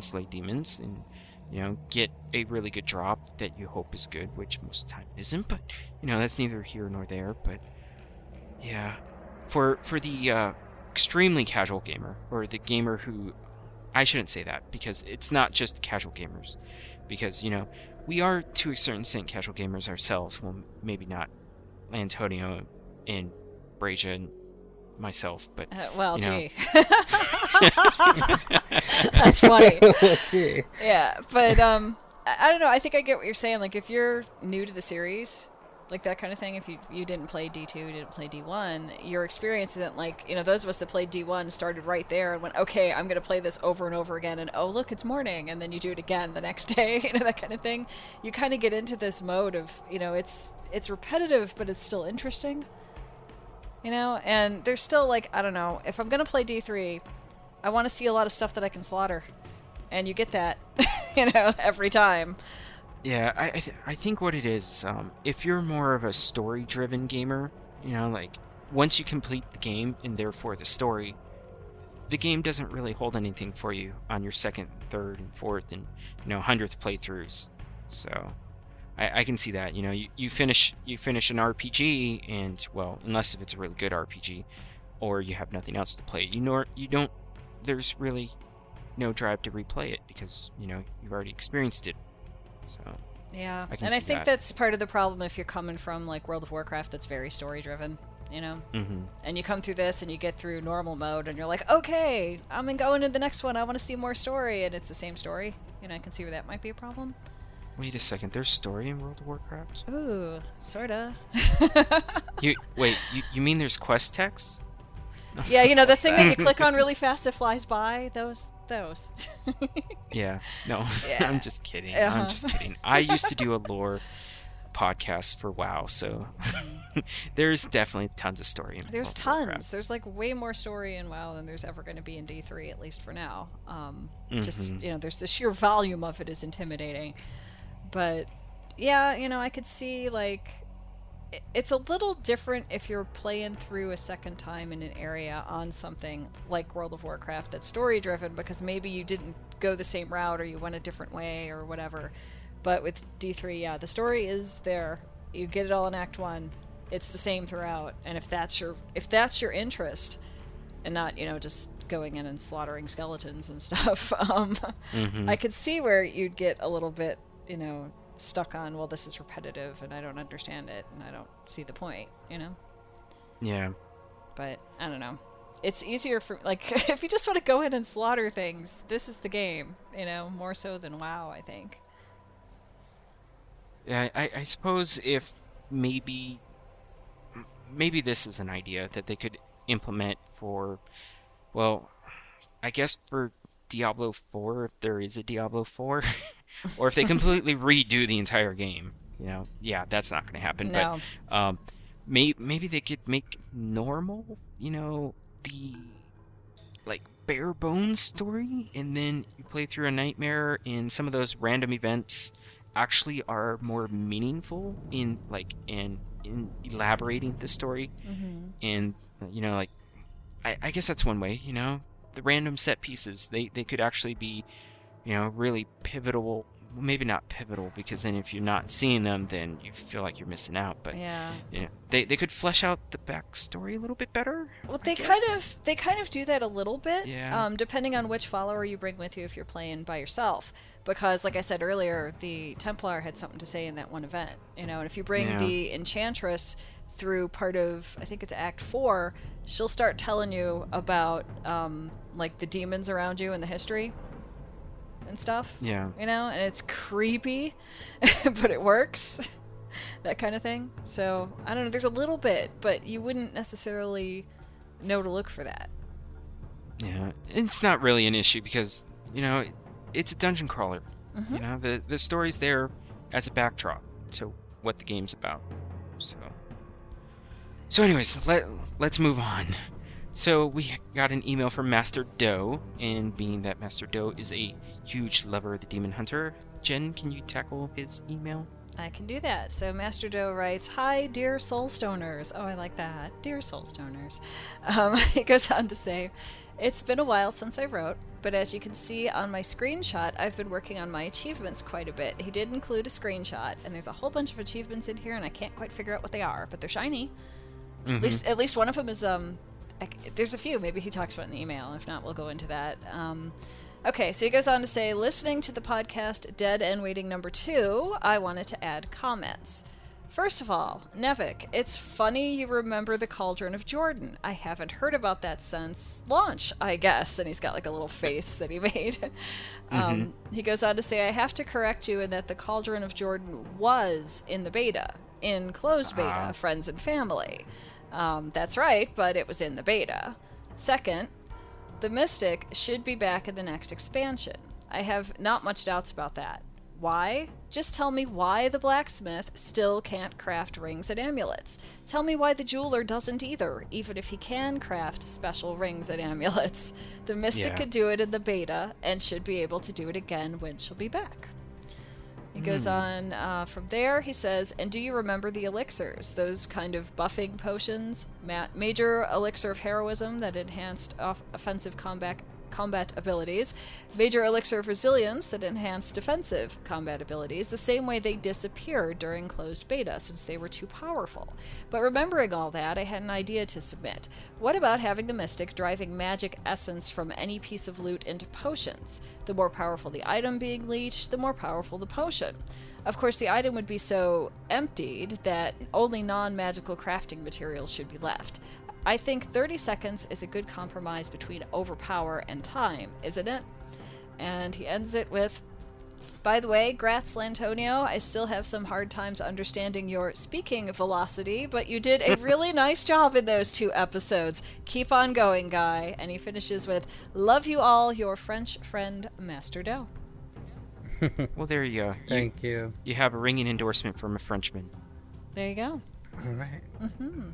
slay demons and, you know, get a really good drop that you hope is good, which most of the time isn't, but, you know, that's neither here nor there. But, yeah. For, for the uh, extremely casual gamer, or the gamer who. I shouldn't say that because it's not just casual gamers. Because, you know, we are to a certain extent casual gamers ourselves. Well, maybe not Antonio and Braja and myself, but Uh, well, you know. gee. That's funny. Gee. Yeah, but um, I, don't know. I think I get what you're saying. Like, if you're new to the series, like that kind of thing, if you you didn't play D two, you didn't play D one, your experience isn't like you know those of us that played D one started right there and went, okay, I'm gonna play this over and over again, and oh look, it's morning, and then you do it again the next day, you know that kind of thing. You kind of get into this mode of you know it's it's repetitive, but it's still interesting. You know, and there's still like I don't know if I'm gonna play D three, I want to see a lot of stuff that I can slaughter and you get that, you know, every time. Yeah, I I, th- I think what it is, um, if you're more of a story-driven gamer, you know, like once you complete the game and therefore the story, the game doesn't really hold anything for you on your second, third, and fourth, and you know, hundredth playthroughs. So, I, I can see that. You know, you, you finish you finish an RPG, and well, unless if it's a really good RPG, or you have nothing else to play. You know, you don't. There's really no drive to replay it because you know you've already experienced it. So Yeah, I and I think that. that's part of the problem if you're coming from like World of Warcraft, that's very story driven. You know, hmm and you come through this and you get through normal mode, and you're like, okay, I'm gonna go into the next one. I want to see more story, and it's the same story. You know, I can see where that might be a problem. wait a second. There's story in World of Warcraft. Ooh, sorta. You wait. You, you mean there's quest text? yeah, you know the thing that you click on really fast that flies by. Those, those. Yeah. No. Yeah. I'm just kidding. Uh-huh. I'm just kidding. I used to do a lore podcast for WoW, so there's definitely tons of story. In There's tons. There's like way more story in WoW than there's ever going to be in D3, at least for now. Um, Just Mhm. you know, there's the sheer volume of it is intimidating. But yeah, you know, I could see like it's a little different if you're playing through a second time in an area on something like World of Warcraft that's story driven because maybe you didn't go the same route or you went a different way or whatever. But with D3, yeah, the story is there. You get it all in Act 1. It's the same throughout. And if that's your if that's your interest and not, you know, just going in and slaughtering skeletons and stuff, um Mhm. I could see where you'd get a little bit, you know, stuck on, well, this is repetitive and I don't understand it and I don't see the point, you know? Yeah. But I don't know. It's easier for, like, if you just want to go in and slaughter things, this is the game, you know, more so than WoW, I think. Yeah, I, I suppose if maybe maybe this is an idea that they could implement for well, I guess for Diablo 4 if there is a Diablo 4 or if they completely redo the entire game, you know. Yeah, that's not going to happen, No. but um may, maybe they could make normal, you know, the like bare bones story and then you play through a nightmare and some of those random events actually are more meaningful in like in in elaborating the story Mm-hmm. and you know like I, I guess that's one way you know the random set pieces they they could actually be you know really pivotal maybe not pivotal because then if you're not seeing them then you feel like you're missing out but Yeah. you know they, they could flesh out the backstory a little bit better Well, I they kind of they kind of do that a little bit, Yeah. um, depending on which follower you bring with you if you're playing by yourself. Because, like I said earlier, the Templar had something to say in that one event, you know. And if you bring Yeah. the Enchantress through part of, I think it's Act Four, she'll start telling you about um, like the demons around you and the history and stuff yeah you know, and it's creepy, but it works. that kind of thing. So, I don't know, there's a little bit, but you wouldn't necessarily know to look for that. Yeah, it's not really an issue because you know it's a dungeon crawler. Mhm. You know the the story's there as a backdrop to what the game's about. So, so anyways, let let's move on. So we got an email from Master Doe, and being that Master Doe is a huge lover of the Demon Hunter, Jen, can you tackle his email? I can do that. So Master Doe writes, "Hi, dear Soulstoners." Oh, I like that, dear Soulstoners. Um, he goes on to say, "It's been a while since I wrote, but as you can see on my screenshot, I've been working on my achievements quite a bit. He did include a screenshot, and there's a whole bunch of achievements in here, and I can't quite figure out what they are, but they're shiny. At least, at least one of them is um. There's a few. Maybe he talks about in the email. If not, we'll go into that. Um, okay, so he goes on to say, listening to the podcast Dead and Waiting number two, I wanted to add comments. First of all, Nevik, it's funny you remember the Cauldron of Jordan. I haven't heard about that since launch, I guess. And he's got like a little face that he made. um, he goes on to say, I have to correct you in that the Cauldron of Jordan was in the beta, in closed beta, Ah. friends and family. Um, that's right, but it was in the beta. Second, the Mystic should be back in the next expansion. I have not much doubts about that. Why? Just tell me why the blacksmith still can't craft rings and amulets. Tell me why the jeweler doesn't either, even if he can craft special rings and amulets. The Mystic Yeah. could do it in the beta and should be able to do it again when she'll be back. He goes on uh, from there. He says, "And do you remember the elixirs? Those kind of buffing potions, Ma- major elixir of heroism that enhanced off- offensive combat combat abilities, Major Elixir of Resilience that enhance defensive combat abilities, the same way they disappeared during closed beta since they were too powerful. But remembering all that, I had an idea to submit. What about having the Mystic driving magic essence from any piece of loot into potions? The more powerful the item being leached, the more powerful the potion. Of course, the item would be so emptied that only non magical crafting materials should be left. I think 30 seconds is a good compromise between overpower and time, isn't it? And he ends it with By the way, Gratz Lantonio, I still have some hard times understanding your speaking velocity, but you did a really nice job in those two episodes. Keep on going, guy. And he finishes with Love you all, your French friend, Master Doe. Well, there you go. Thank you. you have a ringing endorsement from a Frenchman. There you go. All right. hmm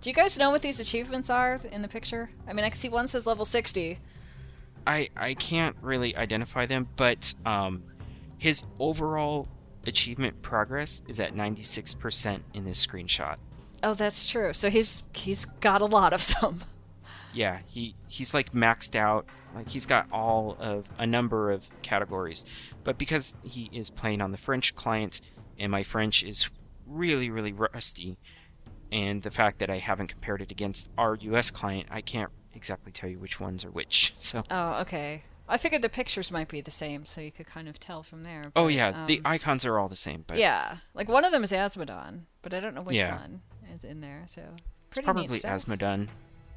Do you guys know what these achievements are in the picture? I mean, I can see one says level 60. I I can't really identify them, but um, his overall achievement progress is at 96% in this screenshot. Oh, that's true. So he's he's got a lot of them. Yeah, he he's like maxed out. Like he's got all of a number of categories, but because he is playing on the French client, and my French is really really rusty, and the fact that I haven't compared it against our U.S. client, I can't exactly tell you which ones are which. So. Oh, okay. I figured the pictures might be the same, so you could kind of tell from there. Oh but, yeah, the um, icons are all the same, but yeah, like one of them is Azmodan, but I don't know which Yeah. one is in there. So it's probably neat stuff. Azmodan.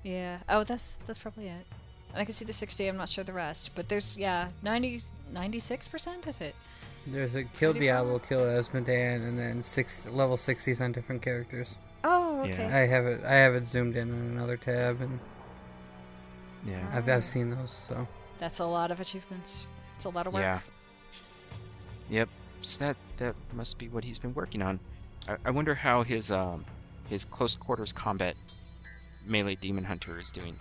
Yeah. Oh, that's that's probably it. And I can see the 60. I'm not sure the rest, but there's yeah, 90 96 percent is it? There's a kill 34? Diablo, kill Azmodan, and then six level 60s on different characters. Oh, Yeah. okay. I have it. I have it zoomed in on another tab, and Yeah. I've I've seen those. So That's a lot of achievements. It's a lot of work. Yeah. Yep. So that that must be what he's been working on. I, I wonder how his um his close quarters combat melee demon hunter is doing.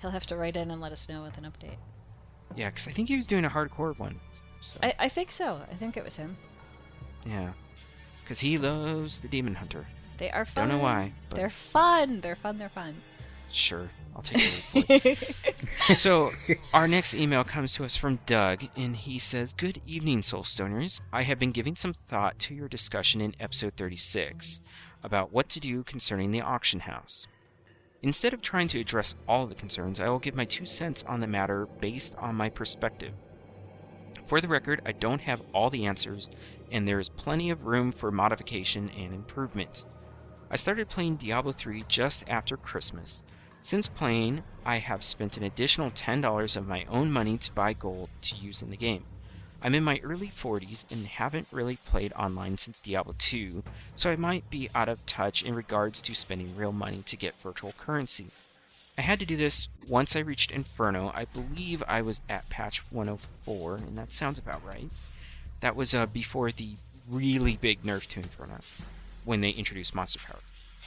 He'll have to write in and let us know with an update. Yeah, because I think he was doing a hardcore one. So I, I think so. I think it was him. yeah, because he loves the demon hunter. They are fun. Don't know why, but They're fun. They're fun. They're fun. sure, I'll take it. so our next email comes to us from Doug, and he says, "Good evening, Soulstoners. I have been giving some thought to your discussion in episode 36 about what to do concerning the auction house. Instead of trying to address all the concerns, I will give my two cents on the matter based on my perspective. For the record, I don't have all the answers, and there is plenty of room for modification and improvement. I started playing Diablo 3 just after Christmas. Since playing, I have spent an additional $10 of my own money to buy gold to use in the game. I'm in my early 40s and haven't really played online since Diablo 2, so I might be out of touch in regards to spending real money to get virtual currency. I had to do this once I reached Inferno. I believe I was at patch 104, and that sounds about right. That was uh, before the really big nerf to Inferno, when they introduced monster power.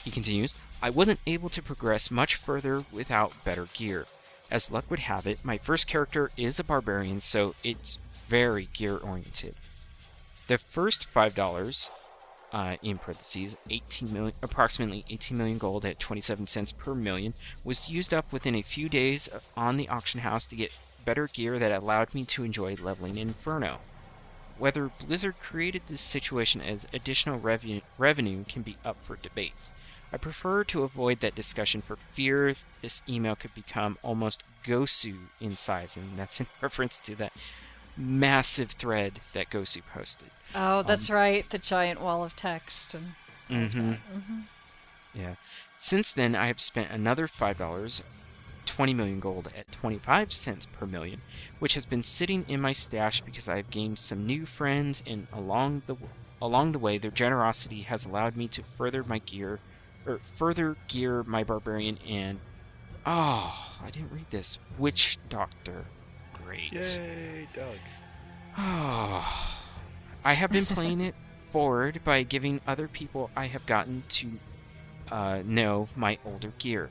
He continues, I wasn't able to progress much further without better gear. As luck would have it, my first character is a barbarian, so it's very gear oriented. The first $5, uh, in parentheses, 18 million, approximately 18 million gold at 27 cents per million, was used up within a few days on the auction house to get better gear that allowed me to enjoy leveling Inferno. Whether Blizzard created this situation as additional revenue, revenue can be up for debate. I prefer to avoid that discussion for fear this email could become almost Gosu in size, and that's in reference to that massive thread that Gosu posted. Oh, that's right. The giant wall of text. And Mm-hmm. Mm-hmm. Yeah. Since then, I have spent another $5, 20 million gold at 25 cents per million, which has been sitting in my stash because I have gained some new friends, and along the along the way, their generosity has allowed me to further my gear, or further gear my barbarian and oh, I didn't read this. Witch Doctor. Great. Yay, Doug. Oh, I have been playing it forward by giving other people I have gotten to uh, know my older gear.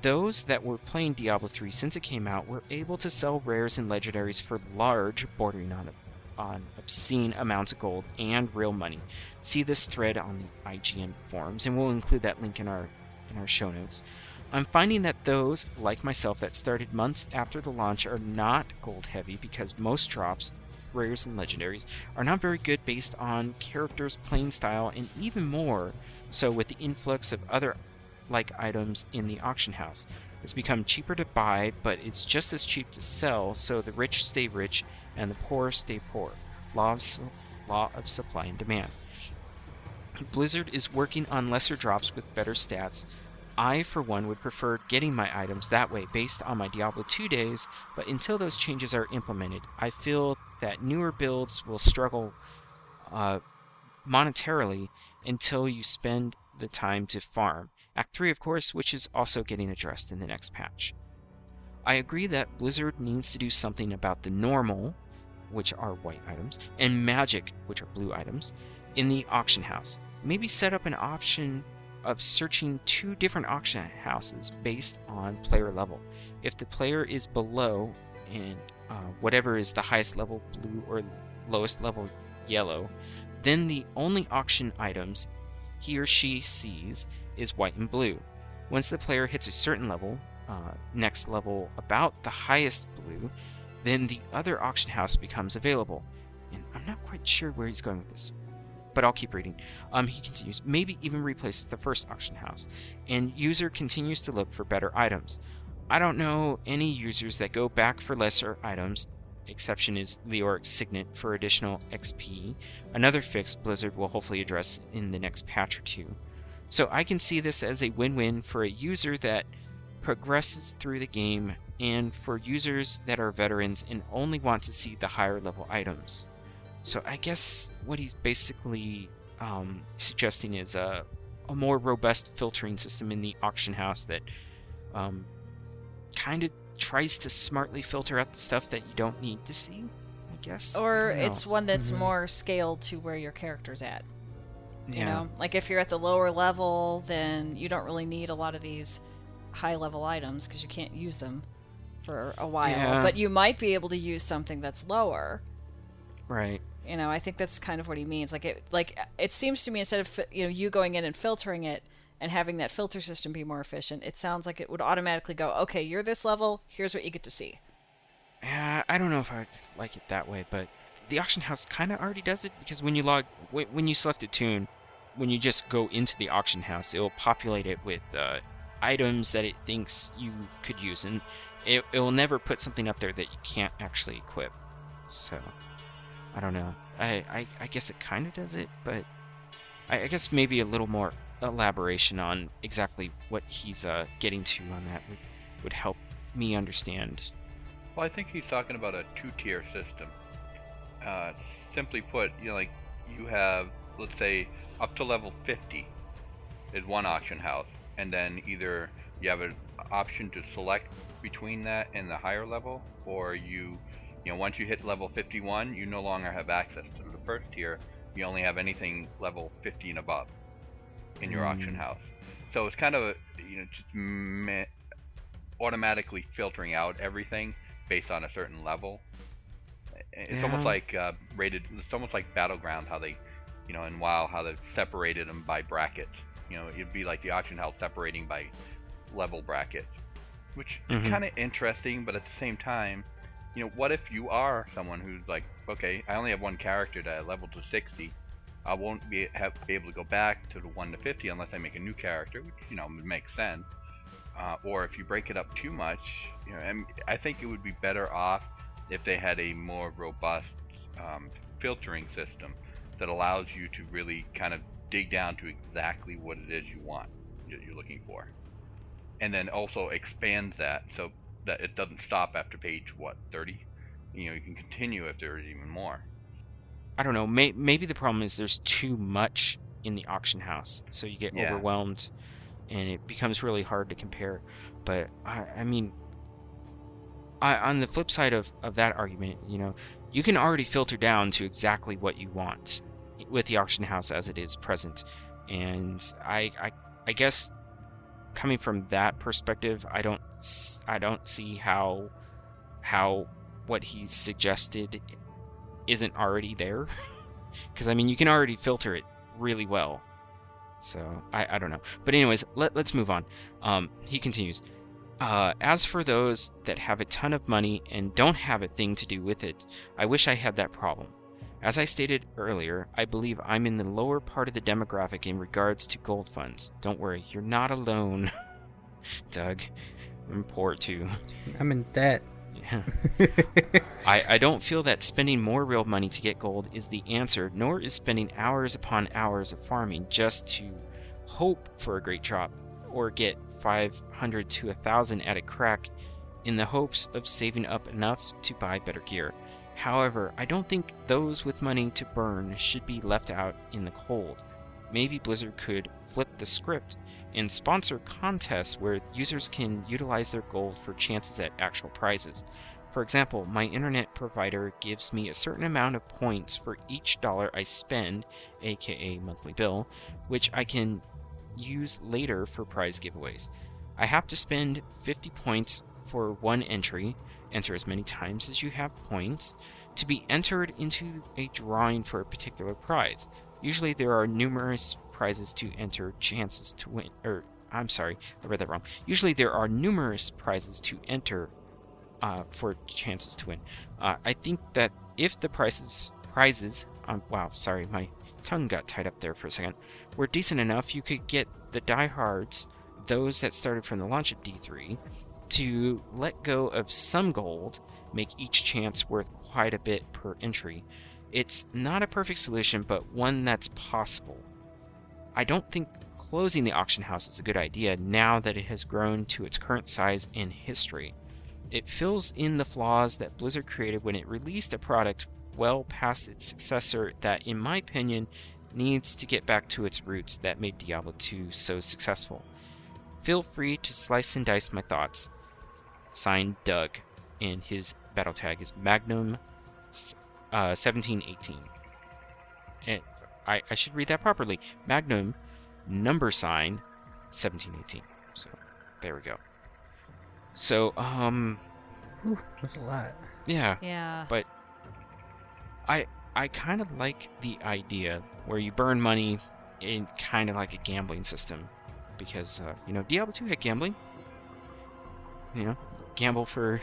Those that were playing Diablo 3 since it came out were able to sell rares and legendaries for large, bordering on, on obscene amounts of gold and real money. See this thread on the IGN forums, and we'll include that link in our in our show notes. I'm finding that those, like myself, that started months after the launch are not gold heavy because most drops, rares, and legendaries are not very good based on characters' playing style, and even more so with the influx of other like items in the auction house. It's become cheaper to buy, but it's just as cheap to sell, so the rich stay rich and the poor stay poor. Law of, su- law of supply and demand. Blizzard is working on lesser drops with better stats. I, for one, would prefer getting my items that way based on my Diablo 2 days, but until those changes are implemented, I feel that newer builds will struggle uh, monetarily until you spend the time to farm. Act 3, of course, which is also getting addressed in the next patch. I agree that Blizzard needs to do something about the normal, which are white items, and magic, which are blue items, in the auction house. Maybe set up an option of searching two different auction houses based on player level. If the player is below and uh, whatever is the highest level blue or lowest level yellow, then the only auction items he or she sees is white and blue. Once the player hits a certain level, uh, next level about the highest blue, then the other auction house becomes available. And I'm not quite sure where he's going with this, but I'll keep reading. Um, he continues, maybe even replaces the first auction house, and user continues to look for better items. I don't know any users that go back for lesser items. Exception is Leoric Signet for additional XP, another fix Blizzard will hopefully address in the next patch or two. So I can see this as a win win for a user that progresses through the game and for users that are veterans and only want to see the higher level items. So I guess what he's basically um, suggesting is a, a more robust filtering system in the auction house that um, kind of tries to smartly filter out the stuff that you don't need to see. I guess. Or I it's one that's Mhm. more scaled to where your character's at. You yeah. know, like if you're at the lower level, then you don't really need a lot of these high level items because you can't use them for a while. Yeah. But you might be able to use something that's lower. Right. You know, I think that's kind of what he means. Like it, like it seems to me instead of you know you going in and filtering it and having that filter system be more efficient, it sounds like it would automatically go, okay, you're this level, here's what you get to see. Yeah, I don't know if I like it that way, but the auction house kind of already does it because when you log, when you select a tune, when you just go into the auction house, it will populate it with uh, items that it thinks you could use, and it will never put something up there that you can't actually equip. So, I don't know. I I, I guess it kind of does it, but I, I guess maybe a little more elaboration on exactly what he's uh, getting to on that would would help me understand Well, I think he's talking about a two-tier system. Uh, simply put, you know, like you have, let's say, up to level 50 is one auction house, and then either you have an option to select between that and the higher level, or you, you know, once you hit level 51, you no longer have access to the first tier. You only have anything level 50 and above in your auction Mm. house. So it's kind of, you know, just me- automatically filtering out everything based on a certain level. It's Yeah. almost like uh, rated. It's almost like battleground how they, you know, in WoW how they've separated them by bracket. You know, it'd be like the auction house separating by level bracket, which Mhm. is kind of interesting. But at the same time, you know, what if you are someone who's like, okay, I only have one character that I leveled to 60. I won't be have be able to go back to the one to 50 unless I make a new character, which you know would make sense. Uh, or if you break it up too much, you know, and I think it would be better off if they had a more robust um, filtering system that allows you to really kind of dig down to exactly what it is you want, that you're looking for, and then also expands that so that it doesn't stop after page what 30. You know, you can continue if there's even more. I don't know. May, maybe the problem is there's too much in the auction house, so you get Yeah. overwhelmed, and it becomes really hard to compare. But I, I mean, I, on the flip side of, of that argument, you know, you can already filter down to exactly what you want with the auction house as it is present, and I, I, I guess coming from that perspective, I don't, I don't see how, how what he's suggested isn't already there. Because I mean, you can already filter it really well. So I, I don't know. But anyways, let, let's move on. Um, he continues. Uh, as for those that have a ton of money and don't have a thing to do with it, I wish I had that problem. As I stated earlier, I believe I'm in the lower part of the demographic in regards to gold funds. Don't worry, you're not alone. Doug, I'm poor too. I'm in debt. Yeah. I, I don't feel that spending more real money to get gold is the answer, nor is spending hours upon hours of farming just to hope for a great drop or get 500 to 1000 at a crack in the hopes of saving up enough to buy better gear. However, I don't think those with money to burn should be left out in the cold. Maybe Blizzard could flip the script and sponsor contests where users can utilize their gold for chances at actual prizes. For example, my internet provider gives me a certain amount of points for each dollar I spend, aka monthly bill, which I can use later for prize giveaways. I have to spend 50 points for one entry, enter as many times as you have points, to be entered into a drawing for a particular prize. Usually there are numerous prizes to enter chances to win or I'm sorry, I read that wrong. Usually there are numerous prizes to enter uh, for chances to win. Uh, I think that if the prizes prizes um, wow, sorry, my tongue got tied up there for a second, were decent enough, you could get the diehards, those that started from the launch of D3, to let go of some gold, make each chance worth quite a bit per entry. It's not a perfect solution, but one that's possible. I don't think closing the auction house is a good idea now that it has grown to its current size in history. It fills in the flaws that Blizzard created when it released a product well past its successor that, in my opinion, needs to get back to its roots that made Diablo 2 so successful. Feel free to slice and dice my thoughts. Signed Doug, and his battle tag is Magnum uh, 1718. And I, I should read that properly. Magnum number sign 1718. So there we go. So um Whew, that's a lot. yeah, Yeah. but I I kind of like the idea where you burn money in kind of like a gambling system because uh, you know Diablo 2 had gambling. You know, gamble for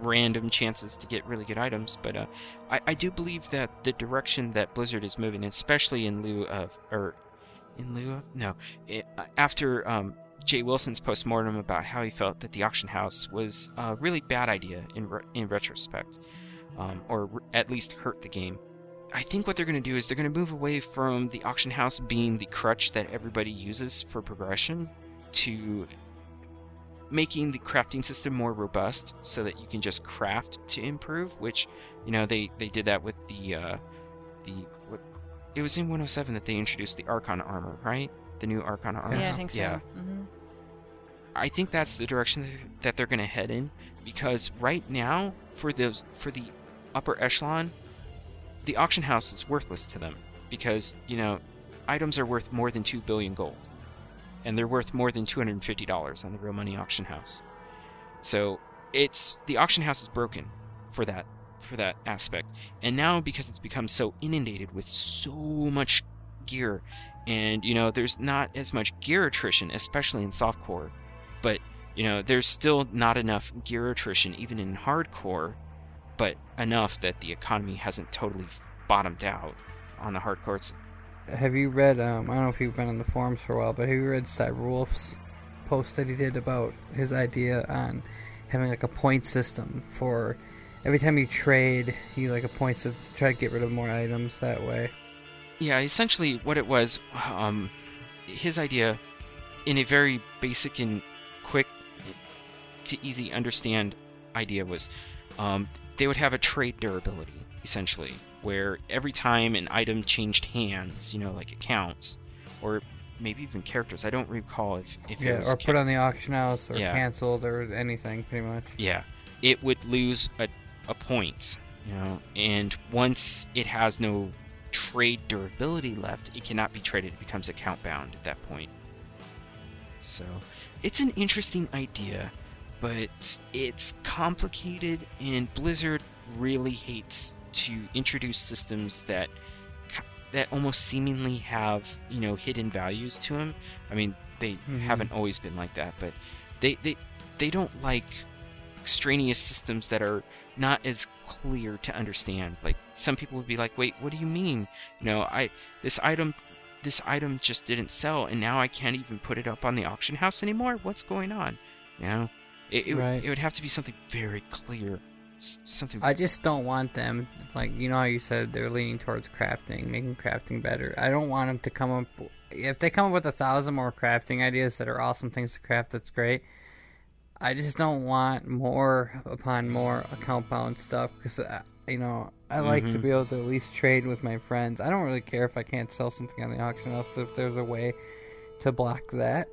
random chances to get really good items, but uh, I, I do believe that the direction that Blizzard is moving, especially in lieu of, or in lieu of, no, after um, Jay Wilson's postmortem about how he felt that the auction house was a really bad idea in re- in retrospect, um, or re- at least hurt the game. I think what they're going to do is they're going to move away from the auction house being the crutch that everybody uses for progression to making the crafting system more robust so that you can just craft to improve which you know they they did that with the uh the what it was in 107 that they introduced the archon armor right? The new archon armor? Yeah, I think so. yeah. Hmm I think that's the direction that they're going to head in because right now for those for the upper echelon the auction house is worthless to them because you know items are worth more than 2 billion gold and they're worth more than $250 on the real money auction house. So it's the auction house is broken for that for that aspect. And now because it's become so inundated with so much gear and you know there's not as much gear attrition especially in softcore but you know there's still not enough gear attrition even in hardcore but enough that the economy hasn't totally bottomed out on the hardcore Have you read? Um, I don't know if you've been on the forums for a while, but have you read Cyrulf's post that he did about his idea on having like a point system for every time you trade, you like a point to try to get rid of more items that way. yeah essentially what it was um his idea in a very basic and quick to easy understand idea was um, they would have a trade durability essentially where every time an item changed hands you know like accounts or maybe even characters i don't recall if, if it Yeah, was or ca- put on the auction house, or Yeah. canceled, or anything, pretty much. yeah it would lose a, a point you know and once it has no trade durability left it cannot be traded it becomes account bound at that point so it's an interesting idea but it's complicated and blizzard really hates to introduce systems that that almost seemingly have you know hidden values to them. I mean, they Mhm. haven't always been like that, but they they they don't like extraneous systems that are not as clear to understand. Like some people would be like, "Wait, what do you mean? You know, I this item this item just didn't sell and now I can't even put it up on the auction house anymore. What's going on?" You know, it it, Right. would, it would have to be something very clear. Something I just don't want them like you know how you said they're leaning towards crafting, making crafting better. I don't want them to come up if they come up with a thousand more crafting ideas that are awesome things to craft. That's great. I just don't want more upon more account bound stuff because you know I like to Mhm. be able to at least trade with my friends. I don't really care if I can't sell something on the auction house if there's a way to block that.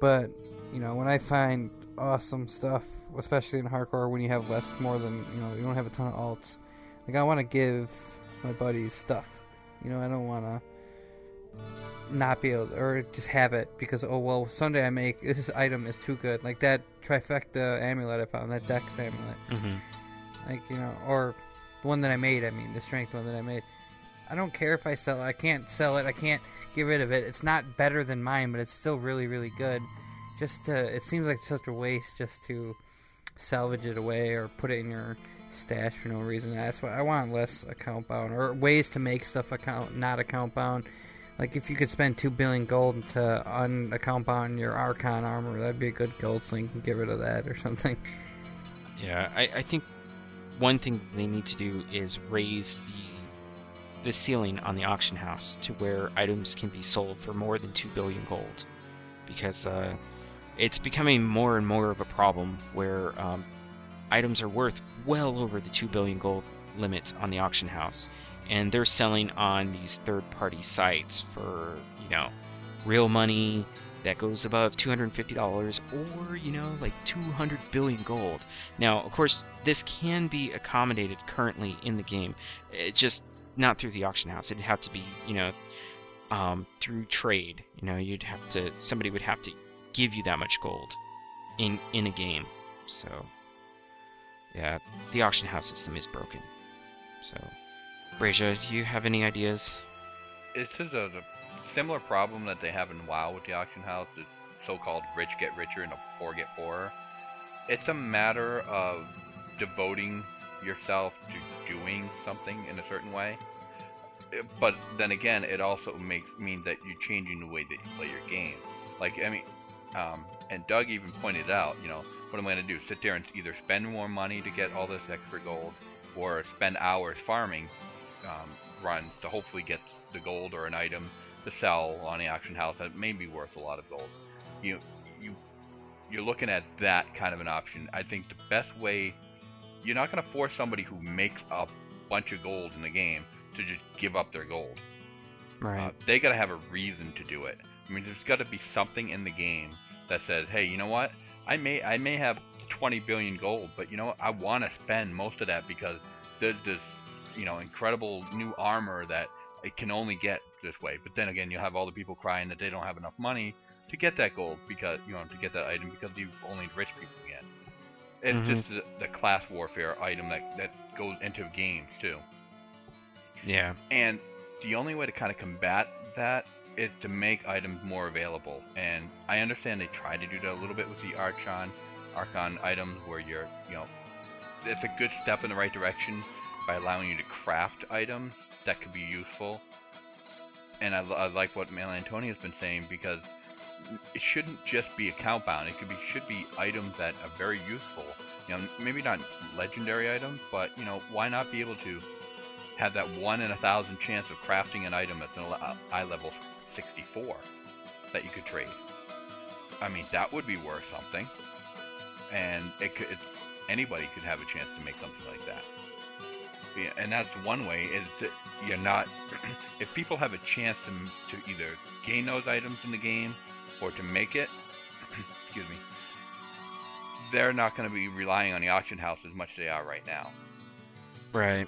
But you know when I find awesome stuff, especially in hardcore when you have less more than you know you don't have a ton of alts. Like I want to give my buddies stuff. You know I don't want to not be able to, or just have it because oh well someday I make this item is too good like that trifecta amulet I found that Dex amulet Mhm. like you know or the one that I made I mean the strength one that I made I don't care if I sell it I can't sell it I can't get rid of it it's not better than mine but it's still really really good just to it seems like such a waste just to salvage it away or put it in your stash for no reason. That's why I want less account bound or ways to make stuff account not account bound. Like if you could spend two billion gold to unaccount bound your Archon armor, that'd be a good gold sling. And get rid of that or something. Yeah, I, I think one thing they need to do is raise the the ceiling on the auction house to where items can be sold for more than two billion gold, because uh, it's becoming more and more of a problem where um, items are worth well over the two billion gold limit on the auction house, and they're selling on these third-party sites for you know real money that goes above $250 or you know like 200 billion gold. Now of course this can be accommodated currently in the game it's just not through the auction house. It'd have to be you know um, through trade. You know you'd have to somebody would have to give you that much gold in in a game so yeah the auction house system is broken so Brasia, do you have any ideas This is a, a similar problem that they have in WoW with the auction house. Is so-called rich get richer and the poor get poorer. It's a matter of devoting yourself to doing something in a certain way. But then again, it also makes means that you're changing the way that you play your game. Like I mean, um, and Doug even pointed out, you know, what am I going to do? Sit there and either spend more money to get all this extra gold, or spend hours farming um, runs to hopefully get the gold or an item to sell on the auction house that may be worth a lot of gold. You you you're looking at that kind of an option. I think the best way you're not going to force somebody who makes a bunch of gold in the game to just give up their gold. right Uh, they got to have a reason to do it. I mean, there's got to be something in the game that says, "Hey, you know what? I may I may have 20 billion gold, but you know what? I want to spend most of that because there's this, you know, incredible new armor that it can only get this way." But then again, you'll have all the people crying that they don't have enough money to get that gold because you know to get that item because the only rich people get. It's Mhm. just the, the class warfare item that that goes into games too. yeah And the only way to kind of combat that is to make items more available. And I understand they try to do that a little bit with the Archon, Archon items, where you're, you know, it's a good step in the right direction by allowing you to craft items that could be useful. And I, I like what Mel Antoni has been saying because it shouldn't just be account bound. It could be should be items that are very useful. You know, maybe not legendary items, but you know, why not be able to have that one in a thousand chance of crafting an item that's an eye level 64 that you could trade. I mean, that would be worth something, and it could it's, anybody could have a chance to make something like that. Yeah, and that's one way is that you're not if people have a chance to to either gain those items in the game or to make it. excuse me. They're not going to be relying on the auction house as much as they are right now. right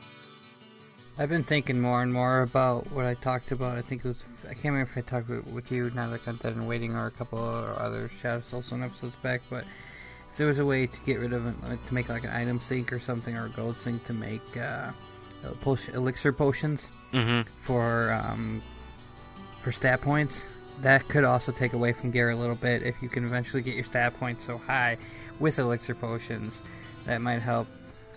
I've been thinking more and more about what I talked about. I think it was I can't remember if I talked with- you now that I'm dead and waiting or a couple of other Shattered Soulstone episodes back, but if there was a way to get rid of it, like to make like an item sink or something or a gold sink to make uh, uh, potion, elixir potions Mm-hmm. for um, for stat points. That could also take away from gear a little bit if you can eventually get your stat points so high with elixir potions. That might help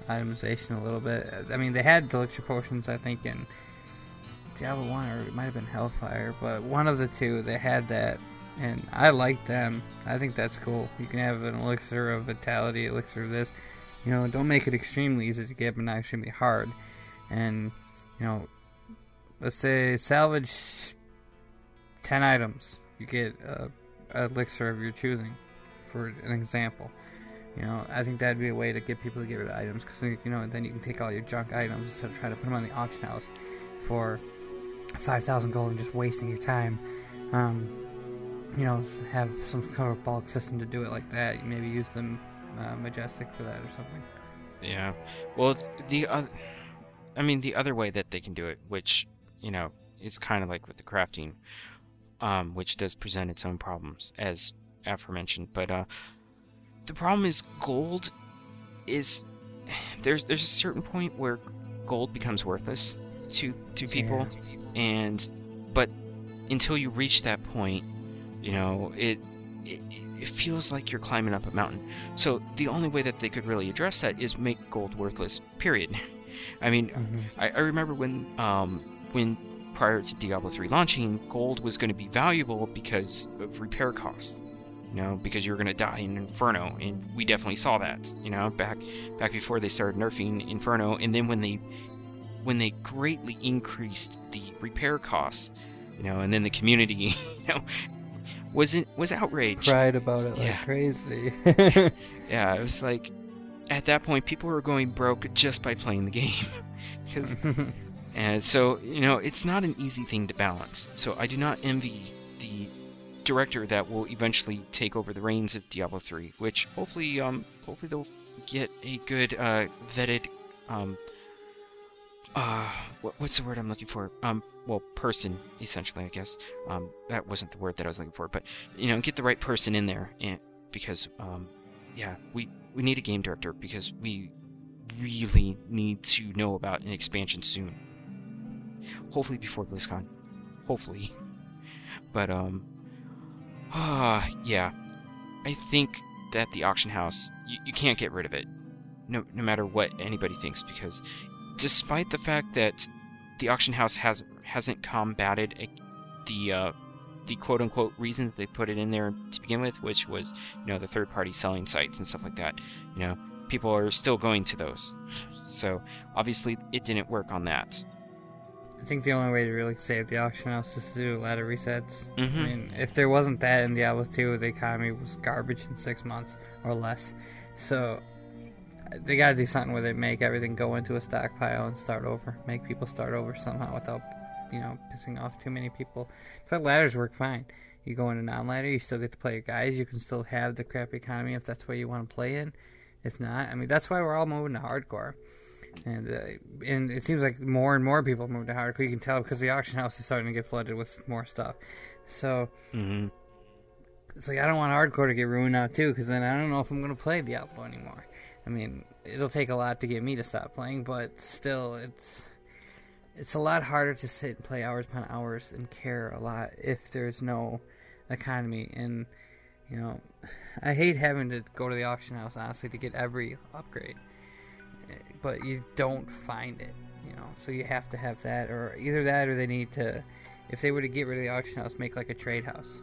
itemization a little bit. I mean, they had elixir potions, I think, in Diablo 1, or it might have been Hellfire, but one of the two, they had that, and I like them. I think that's cool. You can have an elixir of vitality, elixir of this. You know, don't make it extremely easy to get, but not extremely hard. And, you know, let's say salvage 10 items. You get a, a elixir of your choosing, for an example. You know, I think that'd be a way to get people to get rid of items because you know then you can take all your junk items instead of trying to put them on the auction house for five thousand gold and just wasting your time. Um, you know, have some kind of bulk system to do it like that. Maybe use them uh, majestic for that or something. Yeah. Well, the uh, I mean, the other way that they can do it, which you know is kind of like with the crafting, um, which does present its own problems, as aforementioned. But uh, the problem is gold is there's there's a certain point where gold becomes worthless to to people, and but until you reach that point, you know it, it it feels like you're climbing up a mountain. So the only way that they could really address that is make gold worthless. Period. I mean, Mhm. I, I remember when um, when prior to Diablo 3 launching, gold was going to be valuable because of repair costs. You know, because you were going to die in Inferno, and we definitely saw that. You know, back back before they started nerfing Inferno, and then when they when they greatly increased the repair costs, you know, and then the community, you know, wasn't was outraged. Cried about it like crazy. Yeah, it was like at that point people were going broke just by playing the game. because and so, you know, it's not an easy thing to balance. So I do not envy director that will eventually take over the reins of Diablo 3, which hopefully um hopefully they'll get a good uh vetted um uh what, what's the word I'm looking for? Um well, person essentially, I guess. Um that wasn't the word that I was looking for, but you know, get the right person in there and because um yeah, we we need a game director because we really need to know about an expansion soon. Hopefully before BlizzCon. Hopefully. But um ah yeah. I think that the auction house you, you can't get rid of it. No no matter what anybody thinks because despite the fact that the auction house has hasn't combated a, the uh the quote unquote reason that they put it in there to begin with, which was, you know, the third party selling sites and stuff like that. You know, people are still going to those. So obviously it didn't work on that. I think the only way to really save the auction house is to do ladder resets. Mhm. I mean, if there wasn't that in Diablo 2, the economy was garbage in six months or less. So they got to do something where they make everything go into a stockpile and start over. Make people start over somehow without, you know, pissing off too many people. But ladders work fine. You go into non-ladder, you still get to play your guys. You can still have the crappy economy if that's what you want to play in. If not, I mean, that's why we're all moving to hardcore. And uh, and it seems like more and more people move to hardcore. You can tell because the auction house is starting to get flooded with more stuff. So Mm-hmm. it's like I don't want hardcore to get ruined out too, because then I don't know if I'm gonna play Diablo anymore. I mean, it'll take a lot to get me to stop playing, but still, it's it's a lot harder to sit and play hours upon hours and care a lot if there's no economy. And you know, I hate having to go to the auction house honestly to get every upgrade, but you don't find it. You know, so you have to have that, or either that, or they need to. If they were to get rid of the auction house, make like a trade house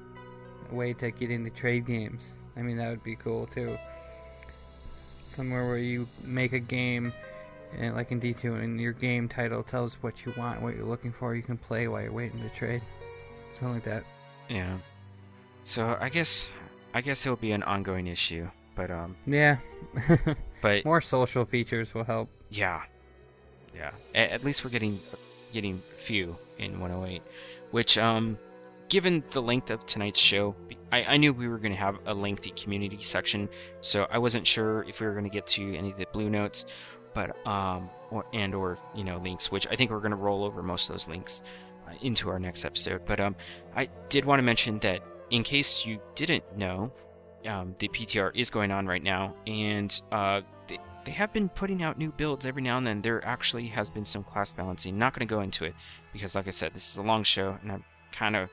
a way to get into trade games. I mean, that would be cool too. Somewhere where you make a game, and like in D2, and your game title tells what you want, what you're looking for. You can play while you're waiting to trade. Something like that. Yeah. So I guess I guess it'll be an ongoing issue. But um Yeah. but More social features will help. yeah. Yeah. A- at least we're getting getting few in 108, which um given the length of tonight's show, I, I knew we were going to have a lengthy community section, so I wasn't sure if we were going to get to any of the blue notes, but um or and or you know links, which I think we're going to roll over most of those links uh, into our next episode. But um I did want to mention that in case you didn't know, um, the PTR is going on right now, and uh, the, they have been putting out new builds every now and then. There actually has been some class balancing. Not going to go into it because, like I said, this is a long show, and I'm kind of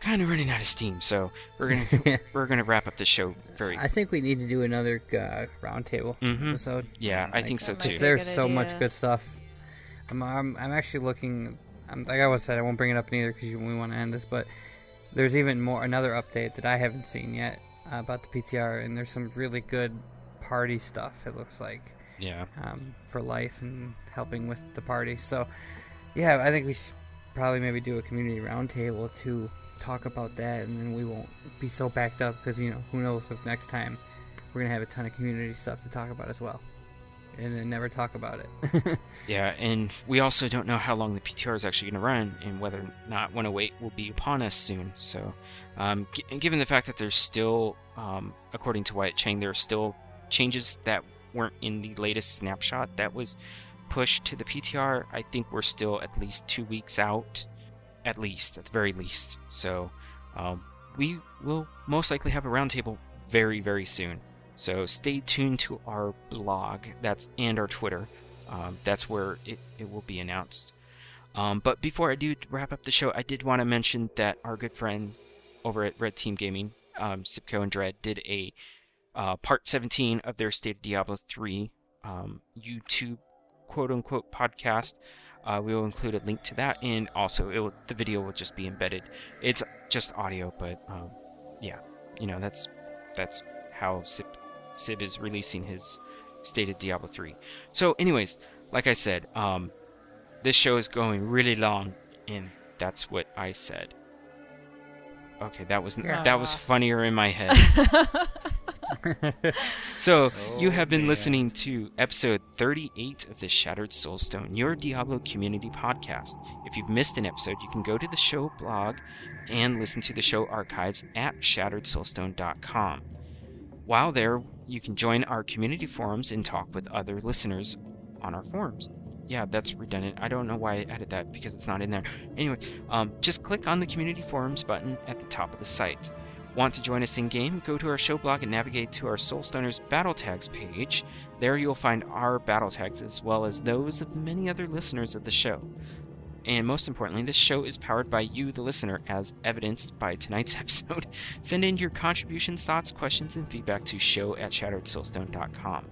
kind of running out of steam. So we're gonna we're gonna wrap up the show very. I think we need to do another uh, roundtable Mhm. episode. Yeah, I think so too. be There's good so much good stuff. I'm, I'm, I'm actually looking. I'm, like I was said, I won't bring it up neither because we want to end this. But there's even more another update that I haven't seen yet uh, about the PTR, and there's some really good party stuff. It looks like Yeah. um, for life and helping with the party. So yeah, I think we should probably maybe do a community roundtable to talk about that, and then we won't be so backed up because you know who knows if next time we're gonna have a ton of community stuff to talk about as well, and then never talk about it. Yeah, and we also don't know how long the PTR is actually going to run, and whether or not 108 will be upon us soon. So, um, g- given the fact that there's still, um, according to Wyatt Cheng, there are still changes that weren't in the latest snapshot that was pushed to the PTR. I think we're still at least two weeks out, at least, at the very least. So, um, we will most likely have a roundtable very, very soon. So stay tuned to our blog. That's and our Twitter. Um, that's where it, it will be announced. Um, but before I do wrap up the show, I did want to mention that our good friends over at Red Team Gaming, um, Sipco and Dread, did a uh, part 17 of their State of Diablo 3 um, YouTube quote unquote podcast. Uh, we will include a link to that, and also will, the video will just be embedded. It's just audio, but um, yeah, you know that's that's how Sip, Sib is releasing his State of Diablo 3. So, anyways, like I said, um, this show is going really long, and that's what I said. Okay, that was Yeah. that was funnier in my head. So, you Oh, have been man. listening to episode 38 of the Shattered Soulstone, your Diablo community podcast. If you've missed an episode, you can go to the show blog and listen to the show archives at shatteredsoulstone.com. While there, you can join our community forums and talk with other listeners on our forums. Yeah, that's redundant. I don't know why I added that because it's not in there. Anyway, um, just click on the community forums button at the top of the site. Want to join us in game? Go to our show blog and navigate to our Soulstoners Battle Tags page. There you'll find our battle tags as well as those of many other listeners of the show. And most importantly, this show is powered by you, the listener, as evidenced by tonight's episode. Send in your contributions, thoughts, questions, and feedback to show at shatteredsoulstone.com.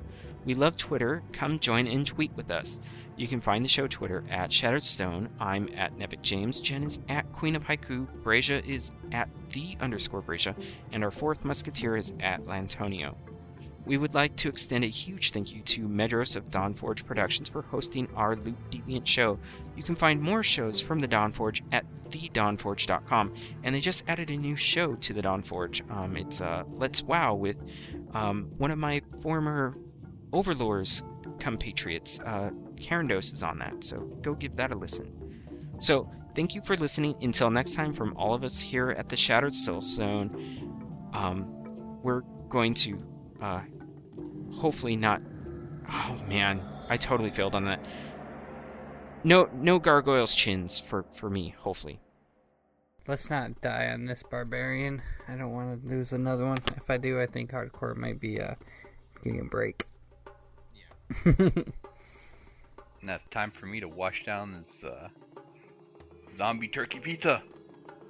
We love Twitter. Come join and tweet with us. You can find the show Twitter at Shattered Stone. I'm at Nevic James. Jen is at Queen of Haiku. Brazia is at the underscore Brazia. And our fourth musketeer is at Lantonio. We would like to extend a huge thank you to Medros of Dawnforge Productions for hosting our Loot Deviant show. You can find more shows from the Dawnforge at thedawnforge.com, and they just added a new show to the Dawnforge. Um, it's uh, Let's Wow with um, one of my former Overlords compatriots. Uh, Karen Dose is on that, so go give that a listen. So, thank you for listening. Until next time, from all of us here at the Shattered Soulstone, um, we're going to uh, hopefully not. Oh man, I totally failed on that. No, no gargoyles chins for for me. Hopefully. Let's not die on this barbarian. I don't want to lose another one. If I do, I think hardcore might be uh, getting a break. Yeah. Now time for me to wash down this uh, zombie turkey pizza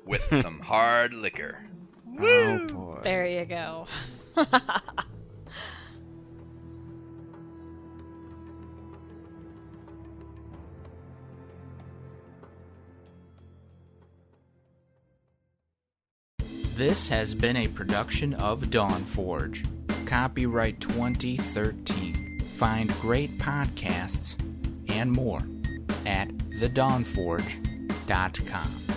with some hard liquor. Oh boy. There you go. This has been a production of Dawnforge. Copyright 2013. Find great podcasts and more at thedawnforge.com.